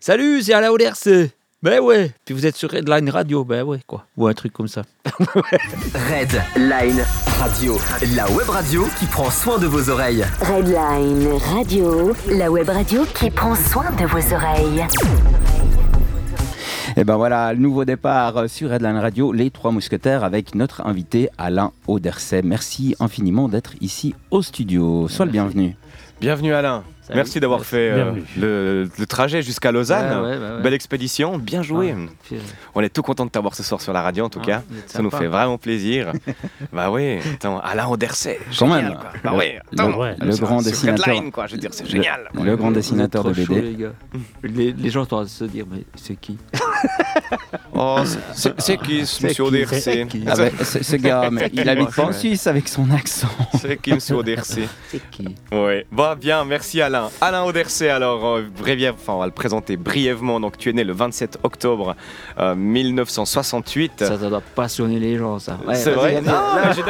Salut, c'est Alain Oderse. Ben ouais. Puis vous êtes sur Redline Radio, ben ouais, quoi. Ou un truc comme ça. Redline Radio, la web radio qui prend soin de vos oreilles. Redline Radio, la web radio qui prend soin de vos oreilles. Et ben voilà, le nouveau départ sur Redline Radio, les trois mousquetaires avec notre invité Alain Auderset. Merci infiniment d'être ici au studio. Sois le bienvenu. Bienvenue Alain. Salut. Merci d'avoir fait euh, le, le trajet jusqu'à Lausanne. Ouais, ouais, bah ouais. Belle expédition, bien joué. Ouais, puis, euh, On est tout content de t'avoir ce soir sur la radio en tout Ah, cas. Ça nous fait vraiment plaisir. bah oui, attends, Alain Auderset. Quand génial, même. quoi. Bah Le- oui, le- attends, le sur- grand dessinateur. Quoi, je veux dire, c'est génial. Le grand dessinateur de BD. les, gars. les, les gens doivent se dire, mais c'est qui? Oh, c'est- qui ce monsieur qui Ah ben, ce, gars, mais il habite pas en Ouais. Suisse avec son accent. C'est qui monsieur Auderset C'est qui? Oui, bah bien, merci Alain. Alain Auderset, alors, euh, enfin, on va le présenter brièvement. Donc, tu es né le 27 octobre euh, 1968. Ça, ça doit passionner les gens, ça. Ouais, c'est vrai mais j'ai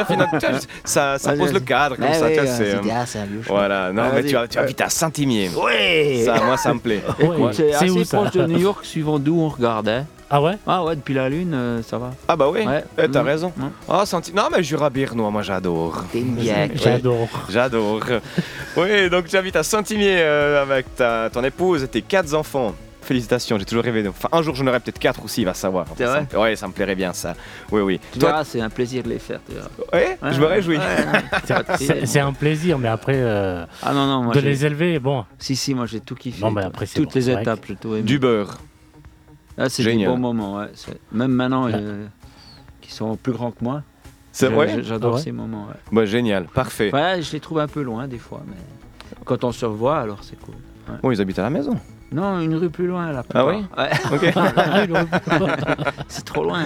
Ça, ça pose le cadre comme Ouais, ça. ouais, c'est, euh, ah, c'est chou. Voilà, non, Ah, mais tu, as- tu habites à Saint-Imier. Ouais Ça, moi, ça me plaît. Ouais, C'est assez où ça proche de New York, suivant d'où on regarde. hein. Ah ouais Ah ouais, depuis la Lune, euh, ça va. Ah, bah oui, Ouais. eh, t'as Mm. raison. Mm. Ah, Saint- Non, mais Jura Bernois, moi, j'adore. T'aimes bien. J'adore. J'adore. oui, donc tu habites à Saint-Imier euh, avec ta, ton épouse et tes quatre enfants. Félicitations, j'ai toujours rêvé. de- Enfin, un jour, j'en aurai peut-être quatre aussi, va savoir. C'est Ça vrai me- Ouais, ça me plairait bien, ça. Oui, oui. Tu Toi, verras, c'est un plaisir de les faire. tu verras. ouais, Ouais, je me réjouis. ouais. C'est- C'est c'est un plaisir, mais après, euh, Ah non, non, moi de j'ai- les élever, bon. Si, si, moi j'ai tout kiffé. Non, mais quoi. après, c'est Toutes bon, les c'est vrai étapes, j'ai tout aimé. Du beurre. Ah, c'est des Génial. bons moments, ouais. Même maintenant, euh, qui sont plus grands que moi. C'est vrai J'adore Ah ouais ces moments, ouais. Bah, Génial, parfait. Ouais, je les trouve un peu loin des fois, mais quand on se revoit, alors c'est cool. Bon, ils habitent à la maison. Non, une rue plus loin, là. Ah oui Ouais, Ok. c'est trop loin.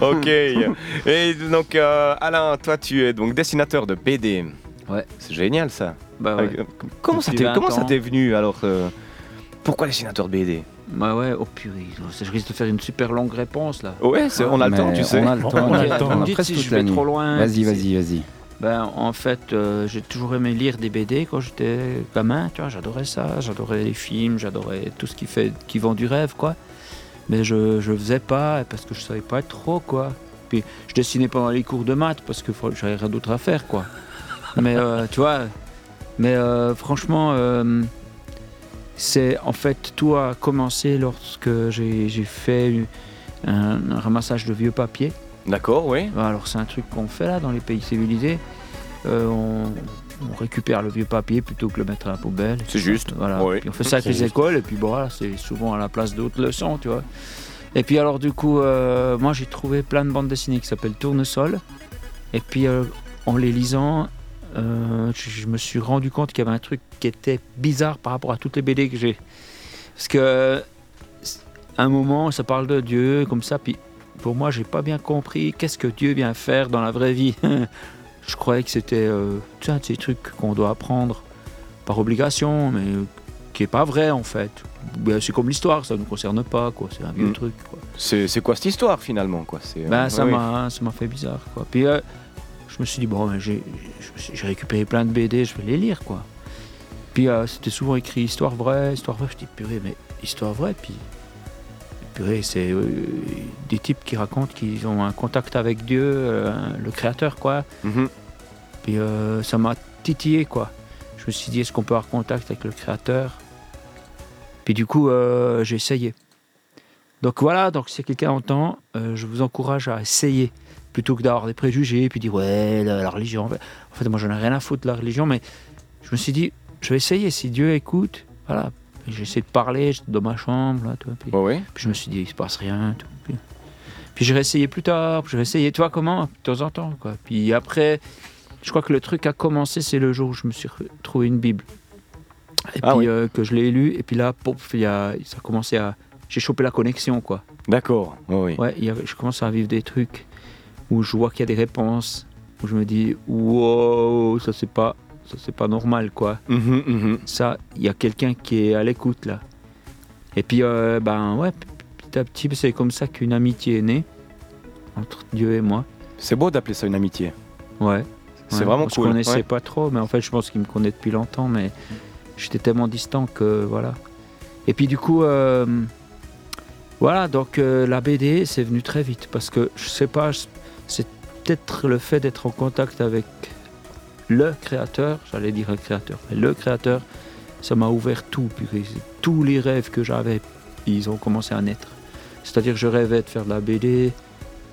ok. Et donc, euh, Alain, toi, tu es donc dessinateur de BD. Ouais. C'est génial, ça. Bah ouais. Euh, Comment ça Depuis t'est 20 comment ça ans. t'est venu alors euh, Pourquoi dessinateur de BD Bah ouais, oh purée, je risque de faire une super longue réponse là. Ouais, c'est- on a le temps, tu sais. On a le On temps. a le temps. on a presque si toute je la vais nuit. trop loin. Vas-y, vas-y, vas-y. Ben, en fait, euh, j'ai toujours aimé lire des BD quand j'étais gamin, tu vois, j'adorais ça, j'adorais les films, j'adorais tout ce qui fait, qui vend du rêve, quoi. Mais je, je faisais pas parce que je savais pas trop, quoi. Puis je dessinais pendant les cours de maths parce que faut- j'avais rien d'autre à faire, quoi. Mais euh, tu vois, mais euh, franchement, euh, c'est en fait tout a commencé lorsque j'ai fait un, un ramassage de vieux papiers. D'accord, oui. Alors c'est un truc qu'on fait là dans les pays civilisés. Euh, on, on récupère le vieux papier plutôt que le mettre à la poubelle. C'est juste, Voilà. oui. Puis on fait ça avec les juste. écoles et puis voilà, c'est souvent à la place d'autres leçons, tu vois. Et puis alors du coup, euh, moi j'ai trouvé plein de bandes dessinées qui s'appellent Tournesol. Et puis euh, en les lisant, euh, je, me suis rendu compte qu'il y avait un truc qui était bizarre par rapport à toutes les BD que j'ai. Parce que euh, à un moment, ça parle de Dieu comme ça, puis pour moi, j'ai pas bien compris qu'est-ce que Dieu vient faire dans la vraie vie. je croyais que c'était euh, un de ces trucs qu'on doit apprendre par obligation, mais euh, qui est pas vrai en fait. Ben, c'est comme l'histoire, ça ne nous concerne pas, quoi. C'est un vieux Mm. truc. C'est quoi cette histoire finalement quoi? C'est, euh, Ben, ça oui. m'a ça m'a fait bizarre, quoi. Puis euh, je me suis dit bon, ben, j'ai récupéré plein de BD, je vais les lire, quoi. Puis euh, c'était souvent écrit histoire vraie, histoire vraie. Je dis purée, mais histoire vraie, puis purée, c'est euh, des types qui racontent qu'ils ont un contact avec Dieu, euh, le Créateur, quoi. Mhm. Puis ça m'a titillé, quoi. Je me suis dit, est-ce qu'on peut avoir contact avec le Créateur? Puis du coup, j'ai essayé. Donc voilà, donc si quelqu'un entend, je vous encourage à essayer, plutôt que d'avoir des préjugés, puis dire, ouais, la, la religion. En fait, moi, j'en ai rien à foutre de la religion, mais je me suis dit, je vais essayer, si Dieu écoute, voilà. J'ai essayé de parler, dans ma chambre, là, tu vois, puis- Ouais, ouais. puis je me suis dit, il se passe rien. Tout. Puis, puis j'ai réessayé plus tard, puis j'ai réessayé, tu vois comment, de temps en temps. Quoi. Puis après, je crois que le truc a commencé, c'est le jour où je me suis trouvé une Bible. Et Ah puis oui. euh, que je l'ai lu, et puis là, pouf, y a, ça a commencé à. J'ai chopé la connexion, quoi. D'accord. Ouais, oui. Ouais, il y a- je commence à vivre des trucs où je vois qu'il y a des réponses, où je me dis, wow, ça c'est pas, ça c'est pas normal, quoi Mhm, mhm. ça, il y a quelqu'un qui est à l'écoute là. Et puis, euh, ben ouais, petit à petit, c'est comme ça qu'une amitié est née entre Dieu et moi. C'est beau d'appeler ça une amitié. Ouais. C'est Ouais, vraiment on cool. connaissait ouais. pas trop, mais en fait, je pense qu'il me connaît depuis longtemps, mais j'étais tellement distant que voilà. Et puis du coup, euh, voilà, donc euh, la BD, c'est venu très vite parce que je sais pas, c'est peut-être le fait d'être en contact avec le créateur, j'allais dire un créateur, mais le créateur, ça m'a ouvert tout. Puis tous les rêves que j'avais, ils ont commencé à naître. C'est-à-dire que je rêvais de faire de la BD,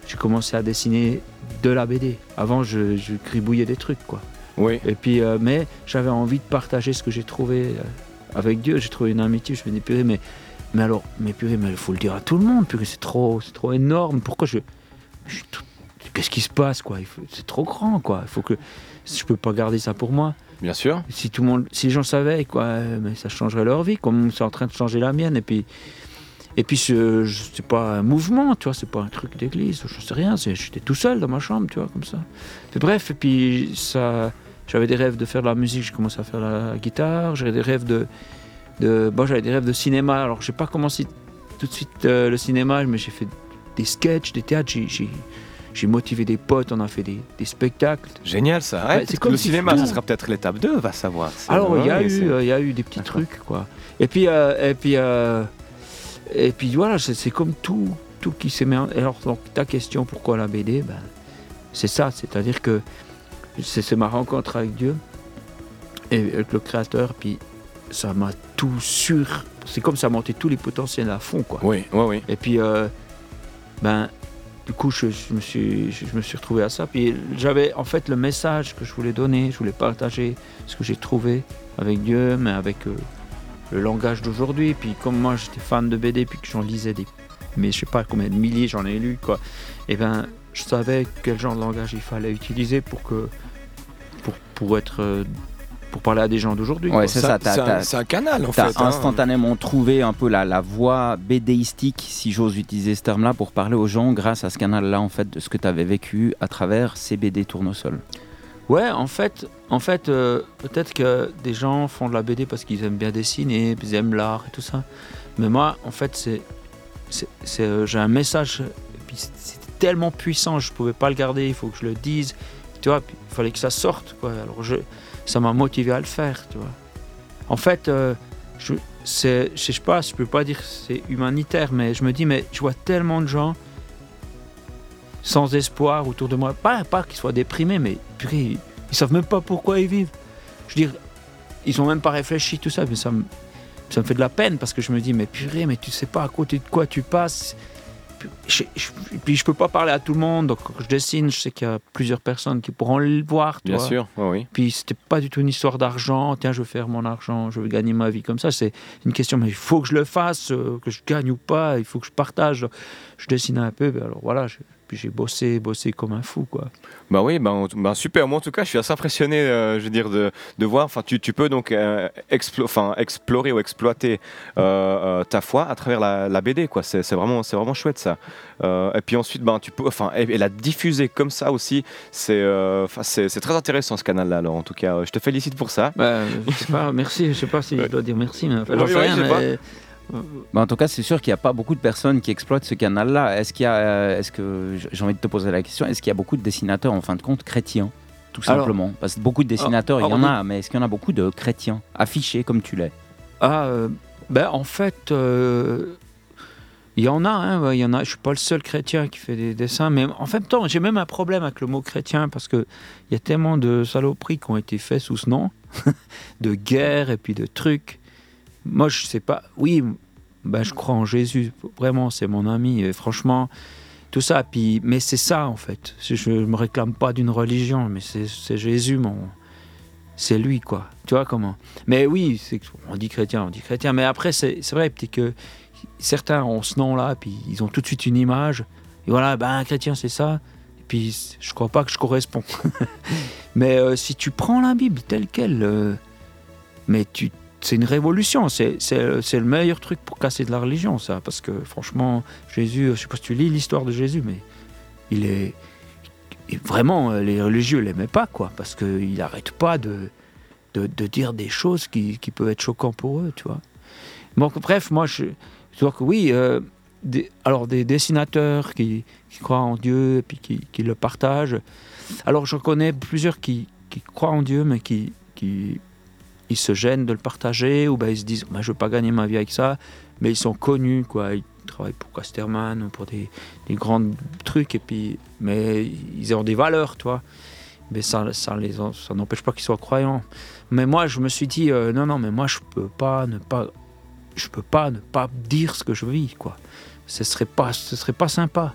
j'ai commencé à dessiner de la BD. Avant, je, je gribouillais des trucs, quoi. Oui. Et puis, euh, mais j'avais envie de partager ce que j'ai trouvé euh, avec Dieu. J'ai trouvé une amitié. Je me dis, purée, mais, mais alors, mais purée, mais il faut le dire à tout le monde. Purée, c'est trop, c'est trop énorme. Pourquoi je, je suis tout- Qu'est-ce qui se passe, quoi? C'est trop grand, quoi. Il faut que je peux pas garder ça pour moi. Bien sûr. Si tout le monde, si les gens savaient, quoi, euh, mais ça changerait leur vie, comme c'est en train de changer la mienne. Et puis, et puis, ce- c'est pas un mouvement, tu vois, c'est pas un truc d'église, je sais rien. J'étais tout seul dans ma chambre, tu vois, comme ça. Et bref, et puis ça, j'avais des rêves de faire de la musique. J'ai commencé à faire la guitare. J'avais des rêves de, de, bon, j'avais des rêves de cinéma. Alors, j'ai pas commencé tout de suite euh, le cinéma, mais j'ai fait des sketchs, des théâtres. J'ai, j'ai, motivé des potes, on a fait des, des spectacles. Génial ça. Ouais, Ouais, c'est comme le cinéma, ça sera peut-être l'étape 2, va savoir. Alors, il y, a eu, euh, y a eu des petits trucs, quoi. Et puis, euh, et puis, euh, et puis voilà, c'est comme tout, tout qui s'est mis. en- Alors, donc, ta question, pourquoi la BD ben, C'est ça, c'est-à-dire que c'est ma rencontre avec Dieu et avec le Créateur, puis ça m'a tout sur. C'est comme ça monté tous les potentiels à fond, quoi. Oui, oui, oui. Et puis, euh, ben, du coup, je, me suis, je, retrouvé à ça. Puis j'avais en fait le message que je voulais donner, je voulais partager ce que j'ai trouvé avec Dieu, mais avec euh, le langage d'aujourd'hui. Puis comme moi, j'étais fan de BD, puis que j'en lisais des, mais je sais pas combien de milliers j'en ai lu, quoi. Et ben, je savais quel genre de langage il fallait utiliser pour que, pour, pour être, euh, pour parler à des gens d'aujourd'hui. Ouais, c'est ça. C'est un, canal en T'as fait. hein. instantanément trouvé un peu la, la voie bédéistique, si j'ose utiliser ce terme-là, pour parler aux gens grâce à ce canal-là, en fait, de ce que tu avais vécu à travers ces BD tournesol. Ouais, en fait, en fait euh, peut-être que des gens font de la BD parce qu'ils aiment bien dessiner, puis ils aiment l'art et tout ça. Mais moi, en fait, c'est, euh, j'ai un message, et puis c'est- c'était tellement puissant, je pouvais pas le garder, il faut que je le dise. Tu vois, il fallait que ça sorte, quoi. Alors je, ça m'a motivé à le faire, tu vois. En fait, euh, je, c'est, je sais pas, je peux pas dire que c'est humanitaire, mais je me dis, mais je vois tellement de gens sans espoir autour de moi. Pas, pas qu'ils soient déprimés, mais purée, ils, ils savent même pas pourquoi ils vivent. Je veux dire, ils ont même pas réfléchi, tout ça, mais ça me, fait de la peine parce que je me dis, mais purée, mais tu sais pas à côté de quoi tu passes. Je, je- puis je peux pas parler à tout le monde, donc quand je dessine, je sais qu'il y a plusieurs personnes qui pourront le voir. Bien vois. sûr, oui, oui. Puis c'était pas du tout une histoire d'argent. Tiens, je veux faire mon argent, je veux gagner ma vie comme ça. C'est une question, mais il faut que je le fasse, euh, que je gagne ou pas. Il faut que je partage. Je dessine un peu. alors voilà. je- puis j'ai bossé, bossé comme un fou, quoi. Bah oui, bah, bah, super. Moi, en tout cas, je suis assez impressionné, euh, je veux dire, de, de voir. Enfin, tu, tu peux donc euh, explo- explorer ou exploiter euh, euh, ta foi à travers la, la BD, quoi. C'est vraiment, c'est vraiment chouette ça. Et puis ensuite, ben, tu peux, enfin, et, et la diffuser comme ça aussi, c'est, c'est, très intéressant ce canal-là. Alors, en tout cas, je te félicite pour ça. Ben, je sais pas, merci. Je sais pas si je dois dire merci, mais enfin, Oui, sais oui, rien, mais- Bah, en tout cas, c'est sûr qu'il n'y a pas beaucoup de personnes qui exploitent ce canal-là. Est-ce qu'il y a, euh, est-ce que j'ai envie de te poser la question, est-ce qu'il y a beaucoup de dessinateurs en fin de compte chrétiens, tout Alors- simplement? Parce que beaucoup de dessinateurs, il y en a, mais est-ce qu'il y en a beaucoup de chrétiens affichés comme tu l'es? Ah, euh, ben en fait, euh, il y en a, hein, il y en a. Je suis pas le seul chrétien qui fait des dessins, mais en même temps, j'ai même un problème avec le mot chrétien parce que il y a tellement de saloperies qui ont été faites sous ce nom, de guerre et puis de trucs. Moi, je sais pas. Oui, ben je crois en Jésus. Vraiment, c'est mon ami. Franchement, tout ça. Puis, mais c'est ça en fait. Je, je me réclame pas d'une religion, mais c'est Jésus, mon. C'est lui, quoi. Tu vois comment? Mais oui, on dit chrétien, on dit chrétien. Mais après, c'est vrai, petit que certains ont ce nom-là, puis ils ont tout de suite une image. Et voilà, ben un chrétien, c'est ça. Et puis je crois pas que je corresponds. mais euh, si tu prends la Bible telle quelle, euh, mais tu, c'est une révolution. C'est le meilleur truc pour casser de la religion, ça. Parce que franchement, Jésus, je sais pas si tu lis l'histoire de Jésus, mais il est et vraiment, les religieux l'aimaient pas, quoi, parce qu'il n'arrête pas de, de, dire des choses qui, qui peuvent être choquantes pour eux, tu vois. Donc, bref, moi, je, que oui, euh, des, alors des dessinateurs qui, qui croient en Dieu et puis qui, qui le partagent. Alors, je connais plusieurs qui, qui croient en Dieu, mais qui, qui ils se gênent de le partager ou ben ils se disent bah, je veux pas gagner ma vie avec ça. Mais ils sont connus quoi. Ils travaillent pour Casterman ou pour des, grands trucs et puis mais ils ont des valeurs toi. Mais ça ça les ça n'empêche pas qu'ils soient croyants. Mais moi je me suis dit euh, non non mais moi je peux pas ne pas je peux pas ne pas dire ce que je vis quoi. Ce serait pas ce serait pas sympa.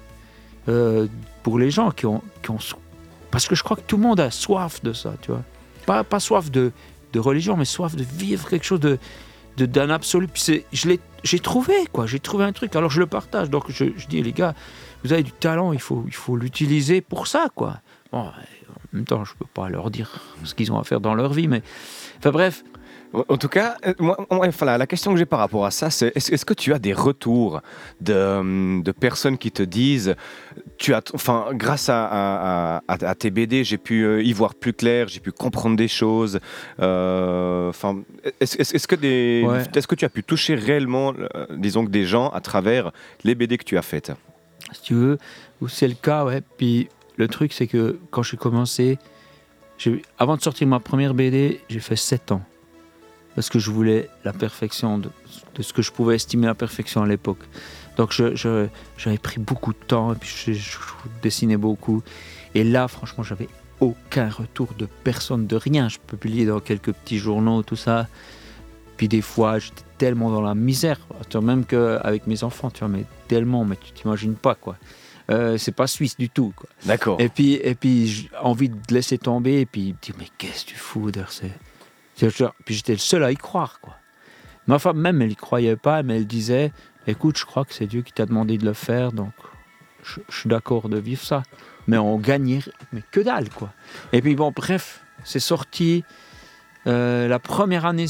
Euh, pour les gens qui ont, qui ont parce que je crois que tout le monde a soif de ça tu vois. Pas, pas soif de, de religion mais soif de vivre quelque chose de d'un absolu. Puis je l'ai j'ai trouvé quoi. J'ai trouvé un truc. Alors je le partage. Donc je, je dis les gars vous avez du talent il faut il faut l'utiliser pour ça quoi. Bon en même temps je peux pas leur dire ce qu'ils ont à faire dans leur vie mais enfin bref En tout cas, euh, moi, la, question que j'ai par rapport à ça, c'est est-ce est-ce que tu as des retours de, hum, de personnes qui te disent, tu as, enfin, grâce à, à- à- à tes BD, j'ai pu euh, y voir plus clair, j'ai pu comprendre des choses. euh, Enfin, est-ce que des, Ouais. est-ce que tu as pu toucher réellement, euh, disons que des gens à travers les BD que tu as faites? Si tu veux, c'est le cas, ouais. Puis le truc, c'est que quand j'ai commencé, j'ai- avant de sortir ma première BD, j'ai fait 7 ans. Parce que je voulais la perfection de, de ce que je pouvais estimer la perfection à l'époque. Donc je- je- j'avais pris beaucoup de temps et puis je, dessinais beaucoup. Et là, franchement, j'avais aucun retour de personne, de rien. Je publier dans quelques petits journaux, tout ça. Puis des fois, j'étais tellement dans la misère, même qu'avec mes enfants, tu vois, mais tellement, mais tu t'imagines pas, quoi. Euh, c'est pas suisse du tout. D'accord. Et puis, et puis j'ai envie de laisser tomber, et puis dire, mais qu'est-ce que tu fous, c'est... Puis j'étais le seul à y croire, quoi. Ma femme, même, elle y croyait pas, mais elle disait, écoute, je crois que c'est Dieu qui t'a demandé de le faire, donc je, je suis d'accord de vivre ça. Mais on gagnait, mais que dalle, quoi. Et puis bon, bref, c'est sorti. Euh, la première année,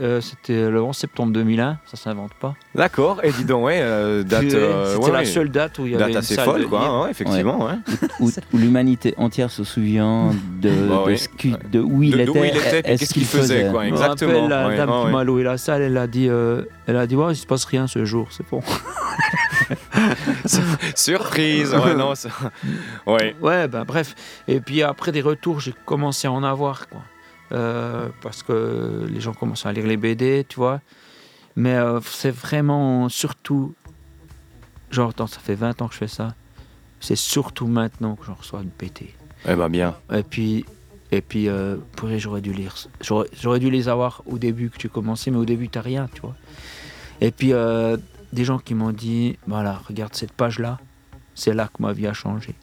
euh, c'était le 11 septembre 2001, ça s'invente pas. D'accord. Et dis donc, ouais, euh, date. Euh, c'était ouais, la ouais. seule date où il y avait Date une assez salle folle, de quoi. hein, ouais, effectivement, ouais. où, où l'humanité entière se souvient de, Bah de oui. ce qui- de où il De- était, d'où il était, qu'est-ce qu'il faisait, quoi. Je me Exactement. rappelle la ouais, dame ouais, qui ouais. m'a loué la salle, elle a dit, euh, elle a dit, ouais, il se passe rien ce jour, c'est bon. Surprise. Ouais, non. ça- Ouais. Ouais, ben bref. Et puis après des retours, j'ai commencé à en avoir, quoi. Euh, parce que les gens commencent à lire les BD, tu vois. Mais euh, c'est vraiment surtout, genre, attends, ça fait 20 ans que je fais ça. C'est surtout maintenant que j'en reçois une BD. Eh ben bien. Et puis, et puis euh, j'aurais dû lire. J'aurais, j'aurais dû les avoir au début que tu commençais, mais au début, t'as rien, tu vois. Et puis, euh, des gens qui m'ont dit voilà, regarde cette page-là, c'est là que ma vie a changé.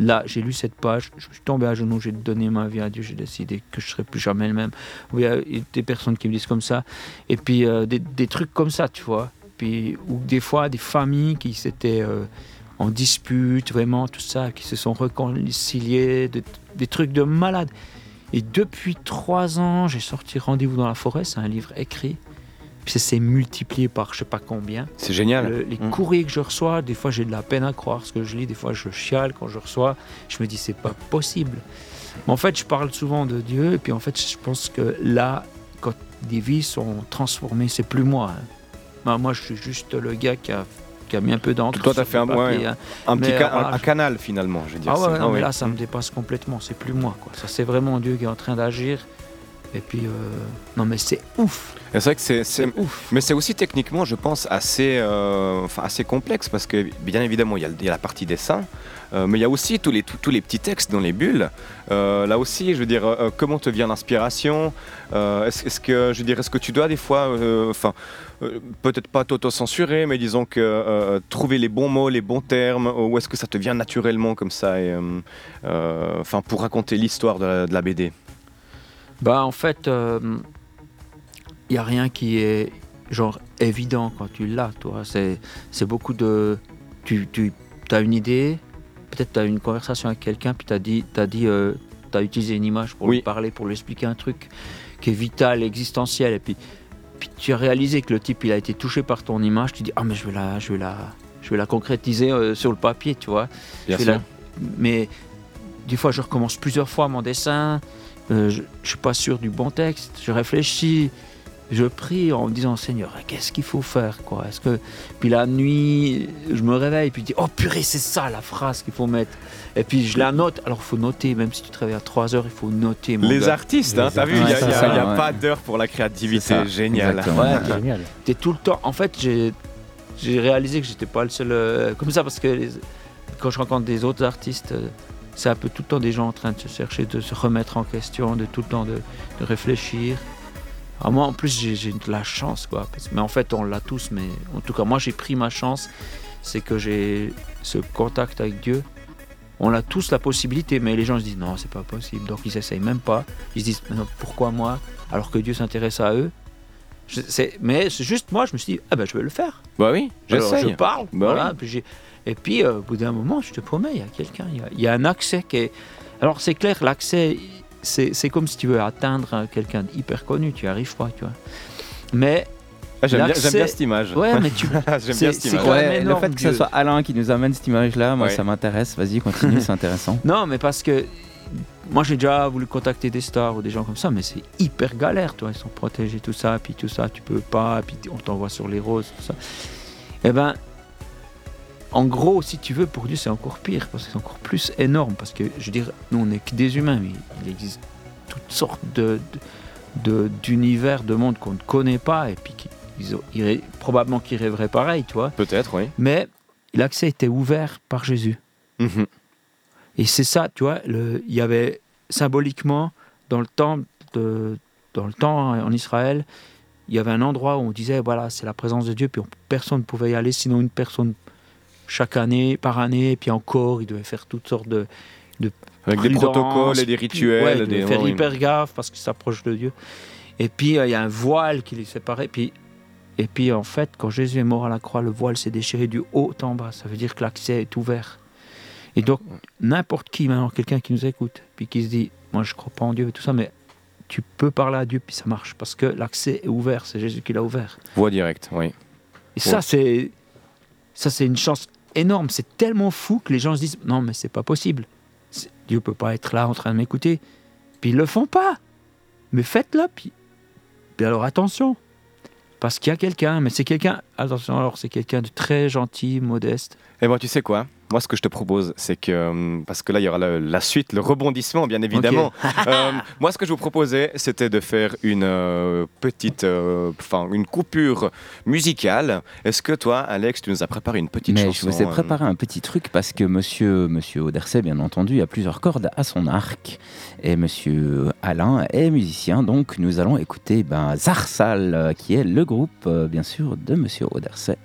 Là, j'ai lu cette page, je suis tombé à genoux, j'ai donné ma vie à Dieu, j'ai décidé que je ne serais plus jamais le même. Il y a des personnes qui me disent comme ça. Et puis, euh, des, trucs comme ça, tu vois. Puis, ou des fois, des familles qui s'étaient euh, en dispute, vraiment, tout ça, qui se sont réconciliées, des, des trucs de malade. Et depuis trois ans, j'ai sorti Rendez-vous dans la forêt, c'est un livre écrit. Puis ça s'est multiplié par je sais pas combien. C'est génial. Le- les Mm. courriers que je reçois, des fois j'ai de la peine à croire ce que je lis, des fois je chiale quand je reçois. Je me dis c'est pas possible. Mais en fait, je parle souvent de Dieu, et puis en fait, je pense que là, quand des vies sont transformées, c'est plus moi. hein. Bah, moi, je suis juste le gars qui a, qui a mis un peu d'encre. Toi, t'as sur fait le un- papier, ouais, hein. Un petit Mais, ca- voilà, un, un je- canal finalement, je veux dire. Ah ouais, non, mais là, ça me dépasse complètement. C'est plus moi, quoi. Ça, c'est vraiment Dieu qui est en train d'agir. Et puis, euh, non, mais c'est ouf. C'est vrai que c'est, ouf. mais c'est aussi techniquement, je pense, assez, euh, enfin, assez complexe parce que bien évidemment, il y a, il y a la partie dessin, euh, mais il y a aussi tous les, tous, tous les petits textes dans les bulles. Là aussi, je veux dire, comment te vient l'inspiration est-ce, que, je dire, est-ce que tu dois des fois, enfin, peut-être pas t'auto-censurer, mais disons que trouver les bons mots, les bons termes, ou est-ce que ça te vient naturellement comme ça, enfin, pour raconter l'histoire de la BD Bah, en fait, il n'y a rien qui est genre évident quand tu l'as, toi. C'est, c'est beaucoup de. Tu, tu as une idée, peut-être tu as une conversation avec quelqu'un, puis tu as dit, t'as dit, euh, t'as utilisé une image pour Oui. lui parler, pour lui expliquer un truc qui est vital, existentiel, et puis, puis tu as réalisé que le type il a été touché par ton image, tu dis, ah, mais je vais la, je vais la, je vais la concrétiser euh, sur le papier, tu vois. Bien sûr. la- Mais des fois, je recommence plusieurs fois mon dessin. Euh, je ne suis pas sûr du bon texte. Je réfléchis. je prie en me disant Seigneur, qu'est-ce qu'il faut faire quoi? Est-ce que puis la nuit, je me réveille puis je dis oh purée, c'est ça la phrase qu'il faut mettre. Et puis je la note. Alors il faut noter, même si tu travailles à 3 heures, il faut noter. mon Les gars. artistes, hein, t'as vu, il n'y a, y a- y pas d'heure pour la créativité. Génial. Ouais, C'est génial. T'es tout le temps. En fait, j'ai j'ai réalisé que j'étais pas le seul euh, comme ça parce que les- quand je rencontre des autres artistes, euh, c'est un peu tout le temps des gens en train de se chercher, de se remettre en question, de tout le temps de, de réfléchir. Alors moi, en plus, j'ai de la chance, quoi. Mais en fait, on l'a tous. Mais en tout cas, moi, j'ai pris ma chance. C'est que j'ai ce contact avec Dieu. On a tous la possibilité, mais les gens se disent non, c'est pas possible. Donc ils essayent même pas. Ils se disent pourquoi moi Alors que Dieu s'intéresse à eux? Je- mais c'est juste moi, je me suis dit ah ben je vais le faire. Bah oui, j'essaye. je parle. Bah voilà, oui. puis j'ai- et puis euh, au bout d'un moment, je te promets, il y a quelqu'un, il y a- il y, a un accès qui est. Alors c'est clair, l'accès, c'est c'est comme si tu veux atteindre quelqu'un d'hyper connu, tu n'y arrives pas, tu vois. Mais Ah, J'aime bien, l'accès- j'aime bien cette image. ouais, mais tu. J'aime bien c'est- cette image. Ouais, le fait que ce soit Alain qui nous amène cette image-là, moi Ouais. ça m'intéresse. Vas-y, continue, c'est intéressant. Non, mais parce que moi j'ai déjà voulu contacter des stars ou des gens comme ça, mais c'est hyper galère, toi. Ils sont protégés, tout ça, puis tout ça, tu peux pas, puis on t'envoie sur les roses, tout ça. Eh ben, en gros, si tu veux, pour Dieu, c'est encore pire, parce que c'est encore plus énorme. Parce que, je veux dire, nous, on n'est que des humains, mais il existe toutes sortes de, de- de- d'univers, de mondes qu'on ne connaît pas, et puis ils ils probablement qu'ils rêveraient pareil, tu vois. Peut-être, oui. Mais l'accès était ouvert par Jésus. Mhm. Et c'est ça, tu vois, il y avait symboliquement dans le temps de, dans le temps en Israël, il y avait un endroit où on disait voilà c'est la présence de Dieu, puis on- personne ne pouvait y aller, sinon une personne chaque année, par année, et puis encore, il devait faire toutes sortes de Avec des protocoles et des puis- rituels. ouais, il devait des... faire hyper gaffe parce qu'il s'approche de Dieu. Et puis euh, il y a un voile qui les séparait. Puis et puis en fait, quand Jésus est mort à la croix, le voile s'est déchiré du haut en bas. Ça veut dire que l'accès est ouvert. Et donc n'importe qui, maintenant quelqu'un qui nous écoute, puis qui se dit, moi je crois pas en Dieu et tout ça, mais tu peux parler à Dieu puis ça marche parce que l'accès est ouvert. C'est Jésus qui l'a ouvert. Voix directe, oui. Et ça c'est ça c'est une chance énorme. C'est tellement fou que les gens se disent non mais c'est pas possible. Dieu peut pas être là en train de m'écouter. Puis ils le font pas. Mais faites-le. Puis, puis alors attention. Parce qu'il y a quelqu'un, mais c'est quelqu'un, attention alors, c'est quelqu'un de très gentil, modeste. Et moi, tu sais quoi? Moi, ce que je te propose, c'est que, hum, parce que là, il y aura la suite, le rebondissement, bien évidemment. Euh, moi, ce que je vous proposais, c'était de faire une euh, petite, euh, enfin, une coupure musicale. Est-ce que toi, Alex, tu nous as préparé une petite Mais chanson je vous ai euh, préparé un petit truc parce que monsieur, monsieur Auderset, bien entendu, a plusieurs cordes à son arc. Et monsieur Alain est musicien, donc nous allons écouter ben, Zarsal, euh, qui est le groupe, euh, bien sûr, de monsieur Auderset.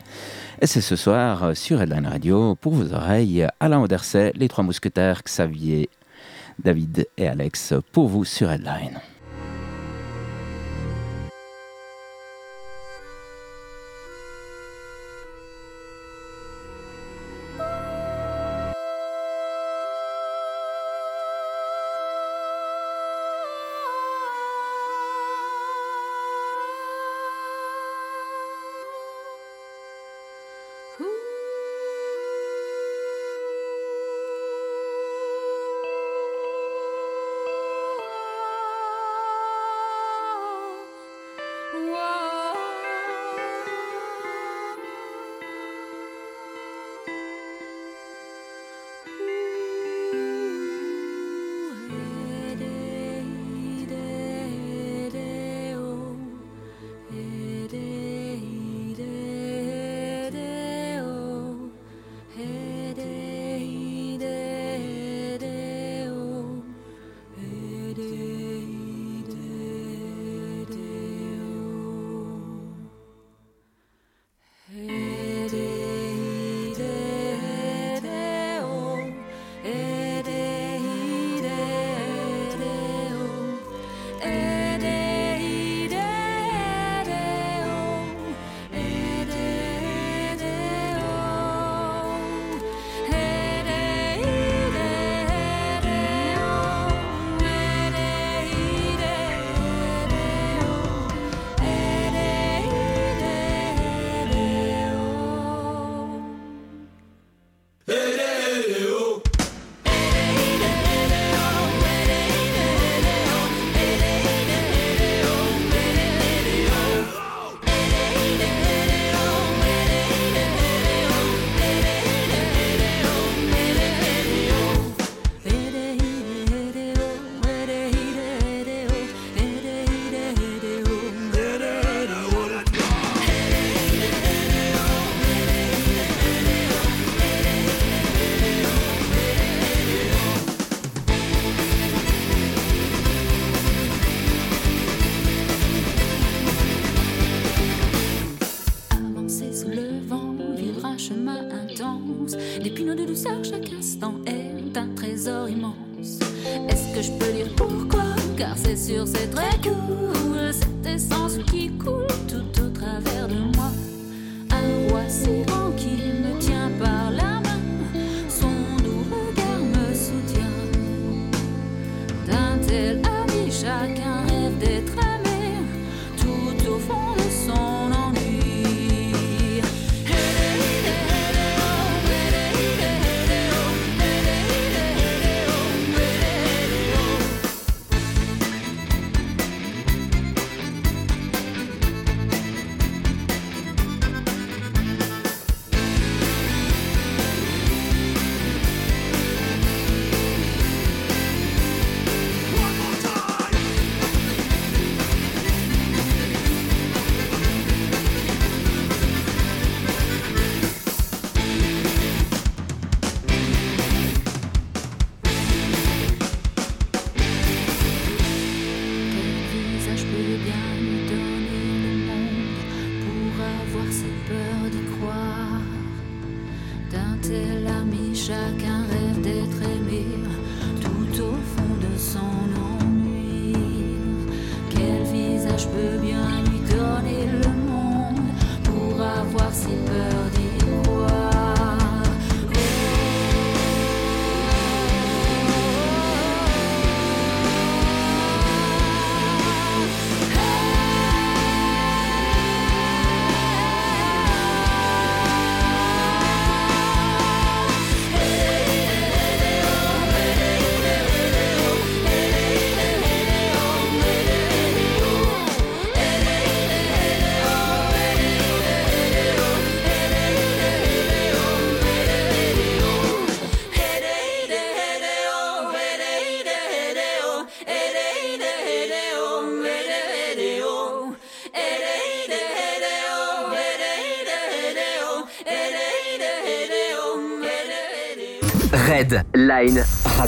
Et c'est ce soir euh, sur Headline Radio, pour vos oreilles, Alain Auderset, les trois mousquetaires, Xavier, David et Alex, pour vous sur Headline.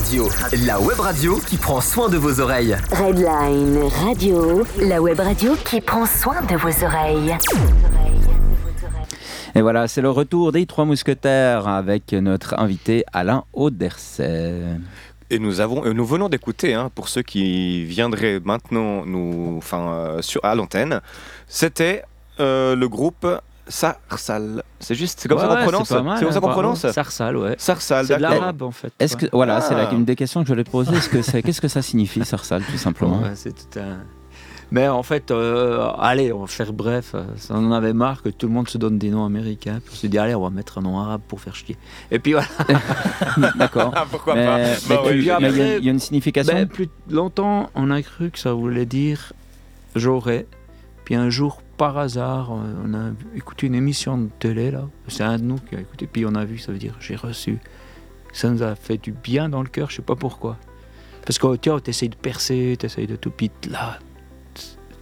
Radio, la web radio qui prend soin de vos oreilles. Redline Radio, la web radio qui prend soin de vos oreilles. Et voilà, c'est le retour des Trois Mousquetaires avec notre invité Alain Auderset. Et nous, avons, euh, nous venons d'écouter, hein, pour ceux qui viendraient maintenant nous, enfin, euh, sur, à l'antenne, c'était euh, le groupe Sarsal. C'est juste, c'est comme ça qu'on ouais, prononce c'est comme ça hein, qu'on bravo. prononce Sarsal, ouais. Sarsal, C'est de l'arabe en fait. Est-ce que voilà, c'est la- Ah. une des questions que je voulais poser. Est-ce que c'est qu'est-ce que ça signifie Sarsal tout simplement Ouais, c'est tout un. Mais en fait, euh, allez, on va faire bref. euh, ça, On en avait marre que tout le monde se donne des noms américains. Puis on s'est dit, allez, on va mettre un nom arabe pour faire chier. Et puis voilà. D'accord. Ah, pourquoi Mais pas mais Bah oui, mais il y, y a une signification. Ben, plus longtemps, on a cru que ça voulait dire j'aurais. Puis un jour, par hasard, on a écouté une émission de télé là. C'est un de nous qui a écouté. Puis on a vu, ça veut dire j'ai reçu. Ça nous a fait du bien dans le cœur, je sais pas pourquoi. Parce que tu vois, t'essayes de percer, t'essayes de tout. Puis là,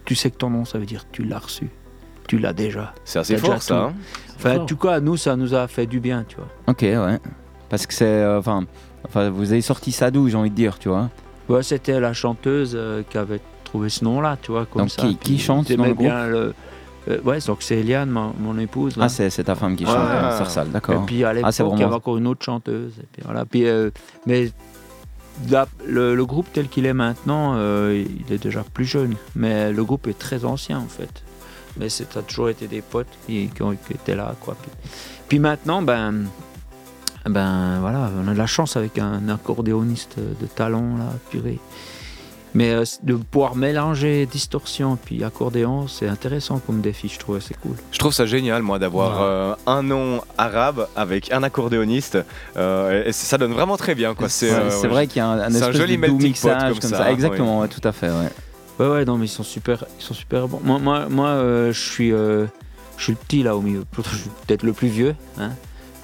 tu sais que ton nom, ça veut dire tu l'as reçu. Tu l'as déjà. C'est assez fort ça. tout. hein. Enfin, fort. en tout cas, nous, ça nous a fait du bien, tu vois. Ok, ouais. Parce que c'est, euh, enfin, enfin, vous avez sorti ça d'où, j'ai envie de dire, tu vois. Ouais, c'était la chanteuse euh, qui avait trouvé ce nom-là, tu vois, comme Donc, ça. qui- qui chante dans le groupe bien le- euh, Ouais, donc c'est Eliane, mon épouse. là. Ah, c'est, ta femme qui chante, Ouais. euh, Sarsal, Et d'accord. puis à l'époque, Ah, il y avait encore une autre chanteuse. Et puis voilà. Puis, euh, mais la- le, le groupe tel qu'il est maintenant, euh, il est déjà plus jeune. Mais le groupe est très ancien en fait. Mais c'est- ça a toujours été des potes qui, qui ont- qui étaient là. Quoi. Puis, puis maintenant, ben, ben voilà, on a de la chance avec un accordéoniste de talent là, purée. Mais euh, de pouvoir mélanger distorsion puis accordéon, c'est intéressant comme défi, je trouve, c'est cool. Je trouve ça génial, moi, d'avoir Ouais. euh, un nom arabe avec un accordéoniste. euh, et ça donne vraiment très bien. Quoi. C'est, euh, vrai qu'il y a un, un espèce joli de doux mixage comme comme ça. Exactement, tout à fait. Ouais. Ouais, ouais, non, mais ils sont super, ils sont super bons. Moi, moi, moi euh, je suis, euh, je suis le petit là au milieu. Je suis peut-être le plus vieux, hein.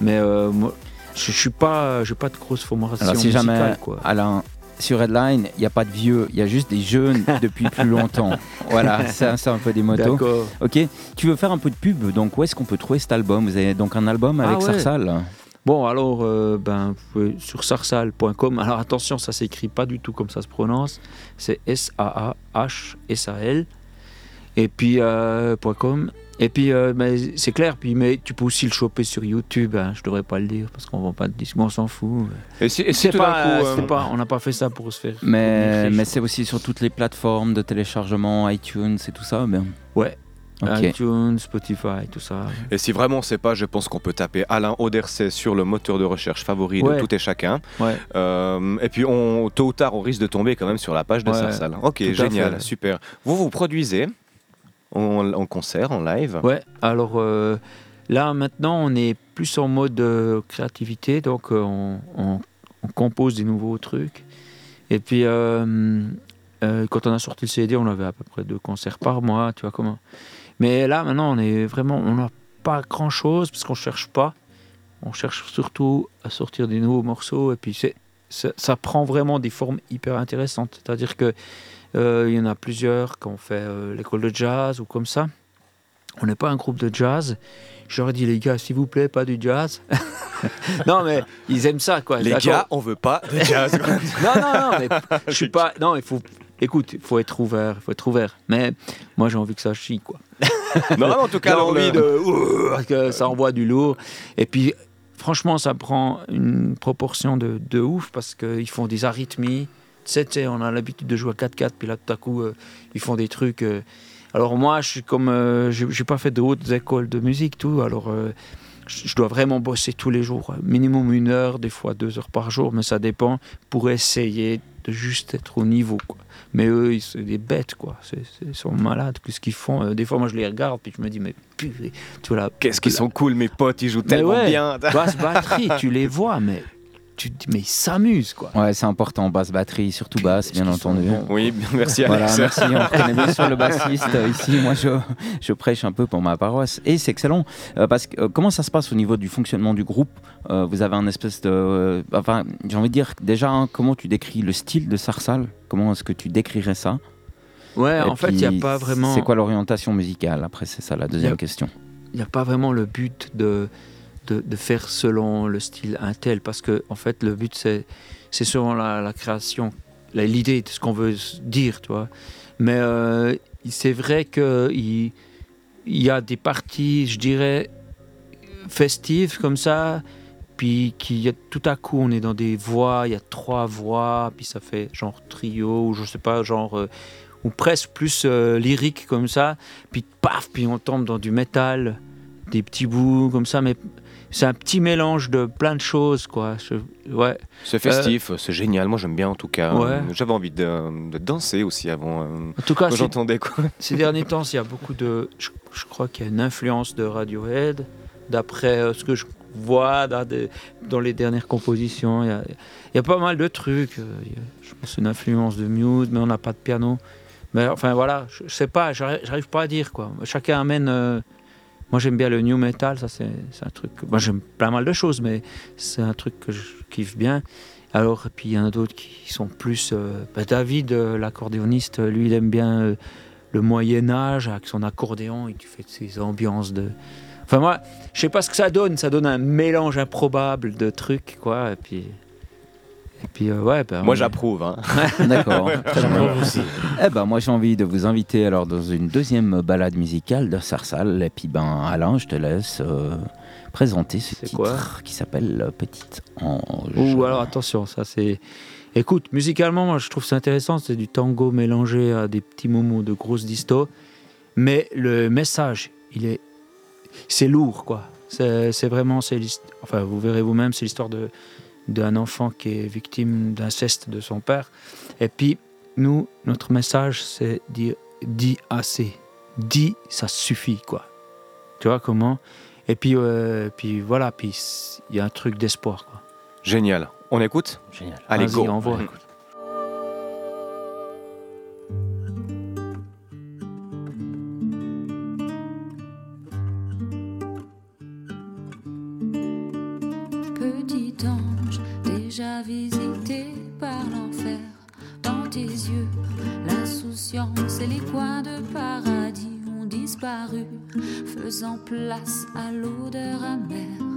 Mais euh, moi, je, je suis pas, j'ai pas de grosse formation Alors, si jamais, musicale, quoi. Alain, sur Redline, il n'y a pas de vieux, il y a juste des jeunes depuis plus longtemps. Voilà, c'est, c'est un peu des motos. D'accord. Ok, tu veux faire un peu de pub, donc où est-ce qu'on peut trouver cet album? Vous avez donc un album avec Ah ouais. Sarsal? Bon, alors, euh, ben, vous pouvez sur sarsal.com. Alors attention, ça s'écrit pas du tout comme ça se prononce. C'est S A A H S A L. Et puis euh, point .com. Et puis, euh, mais c'est clair, puis, mais tu peux aussi le choper sur YouTube. Hein, je devrais pas le dire parce qu'on vend pas de disques, mais on s'en fout. Et si, et si C'est pas, coup, c'est euh, pas- on n'a pas fait ça pour se faire. Mais, mais c'est aussi sur toutes les plateformes de téléchargement, iTunes et tout ça. Ben. Ouais. ITunes, Spotify, tout ça. Et si vraiment on sait pas, je pense qu'on peut taper Alain Auderset sur le moteur de recherche favori Ouais. de tout et chacun. Ouais. Euh, et puis on, tôt ou tard, on risque de tomber quand même sur la page de Ouais. Sarsal. Ok, Tout génial, fait. super. Vous vous produisez en, concert, en live Ouais, alors euh, là maintenant on est plus en mode euh, créativité, donc euh, on, compose des nouveaux trucs. Et puis quand on a sorti le CD, on avait à peu près deux concerts par mois, tu vois comment. Mais là maintenant on est vraiment, on n'a pas grand chose parce qu'on cherche pas. On cherche surtout à sortir des nouveaux morceaux et puis ça, prend vraiment des formes hyper intéressantes. C'est-à-dire que il y en a plusieurs quand on fait euh, l'école de jazz ou comme ça. On n'est pas un groupe de jazz. J'aurais dit les gars, s'il vous plaît, pas du jazz. non mais ils aiment ça quoi. Les gars, on veut pas de jazz. Non non non, mais je suis pas. Non, il faut. Écoute, il faut être ouvert, il faut être ouvert. Mais moi j'ai envie que ça chie quoi. non, en tout J'ai cas, envie le- de que ça envoie du lourd. Et puis franchement, ça prend une proportion de, de ouf parce qu'ils font des arythmies. Sais, on a l'habitude de jouer à 4-4, puis là tout à coup euh, ils font des trucs. euh. Alors moi, je suis comme, euh, j'ai j'ai pas fait de hautes écoles de musique, tout. Alors euh, je dois vraiment bosser tous les jours, minimum une heure, des fois deux heures par jour, mais ça dépend pour essayer de juste être au niveau. Quoi. Mais eux, ils sont des bêtes, quoi. Ils sont malades, qu'est-ce qu'ils font. Des fois, moi, je les regarde, puis je me dis, mais purée, tu vois là. Qu'est-ce qu'ils sont cool, mes potes, ils jouent Mais tellement ouais, bien. Basse batterie, tu les vois, mais tu te dis, mais ils s'amusent, quoi. Ouais, c'est important, basse batterie, surtout basse, bien sont entendu. Oui, merci Voilà, Alex. merci. On reconnaît bien sur le bassiste euh, ici. Moi, je, je prêche un peu pour ma paroisse. Et c'est excellent. euh, parce que euh, comment ça se passe au niveau du fonctionnement du groupe Euh, Vous avez un espèce de. enfin, j'ai envie de dire, déjà, hein, comment tu décris le style de Sarsal Comment est-ce que tu décrirais ça? Ouais, Et en fait, il n'y a pas vraiment. C'est quoi l'orientation musicale? Après, c'est ça la deuxième a- question. il n'y a pas vraiment le but de, de, faire selon le style Intel, parce que en fait, le but, c'est, c'est selon la, la création, l'idée de ce qu'on veut dire, tu vois. Mais euh, c'est vrai qu'il il y a des parties, je dirais, festives comme ça, puis qui tout à coup, on est dans des voix, il y a trois voix, puis ça fait genre trio, ou je sais pas, genre... euh, ou presque plus euh, lyrique comme ça, puis paf, puis on tombe dans du métal, des petits bouts comme ça, mais c'est un petit mélange de plein de choses, quoi. Je- ouais. C'est festif, c'est génial. Moi, j'aime bien en tout cas. Ouais. Euh, J'avais envie de, de danser aussi avant. euh, En tout cas, j'entendais quoi. ces derniers temps, il y a beaucoup de. Je, je crois qu'il y a une influence de Radiohead, d'après euh, ce que je vois dans, des- dans les dernières compositions. Il y a, il y a pas mal de trucs. euh, il y a- je pense une influence de Muse, mais on n'a pas de piano. Mais enfin voilà, je, je sais pas, j'arrive j'arrive pas à dire quoi. Chacun amène. euh, moi j'aime bien le new metal, ça c'est un truc. Moi j'aime pas mal de choses, mais c'est un truc que je kiffe bien. Alors, et puis il y en a d'autres qui sont plus. euh, bah, David, euh, l'accordéoniste, lui il aime bien. euh, le Moyen Âge avec son accordéon et tu fais ces ambiances de. Enfin moi, je sais pas ce que ça donne. Ça donne un mélange improbable de trucs quoi. Et puis et puis euh, ouais. ben, Moi, on- j'approuve. hein. D'accord. Eh ben, moi, j'ai envie de vous inviter alors dans une deuxième balade musicale de Sarsal. Et puis, ben, Alain, je te laisse euh, présenter ce C'est titre quoi? qui s'appelle Petite Ange. Ouh, alors attention, ça c'est. Écoute, musicalement, moi je trouve ça intéressant. C'est du tango mélangé à des petits moments de grosses disto. Mais le message, il est. C'est lourd quoi. C'est vraiment. c'est Enfin, vous verrez vous-même, c'est l'histoire de d'un enfant qui est victime d'inceste de son père. Et puis, nous, notre message, c'est dire dis assez. Dis, ça suffit quoi. Tu vois comment? Et puis, euh, puis voilà, puis il y a un truc d'espoir quoi. Génial. On écoute? Génial. Allez, go. envoie. Mhm. Petit place à l'odeur amère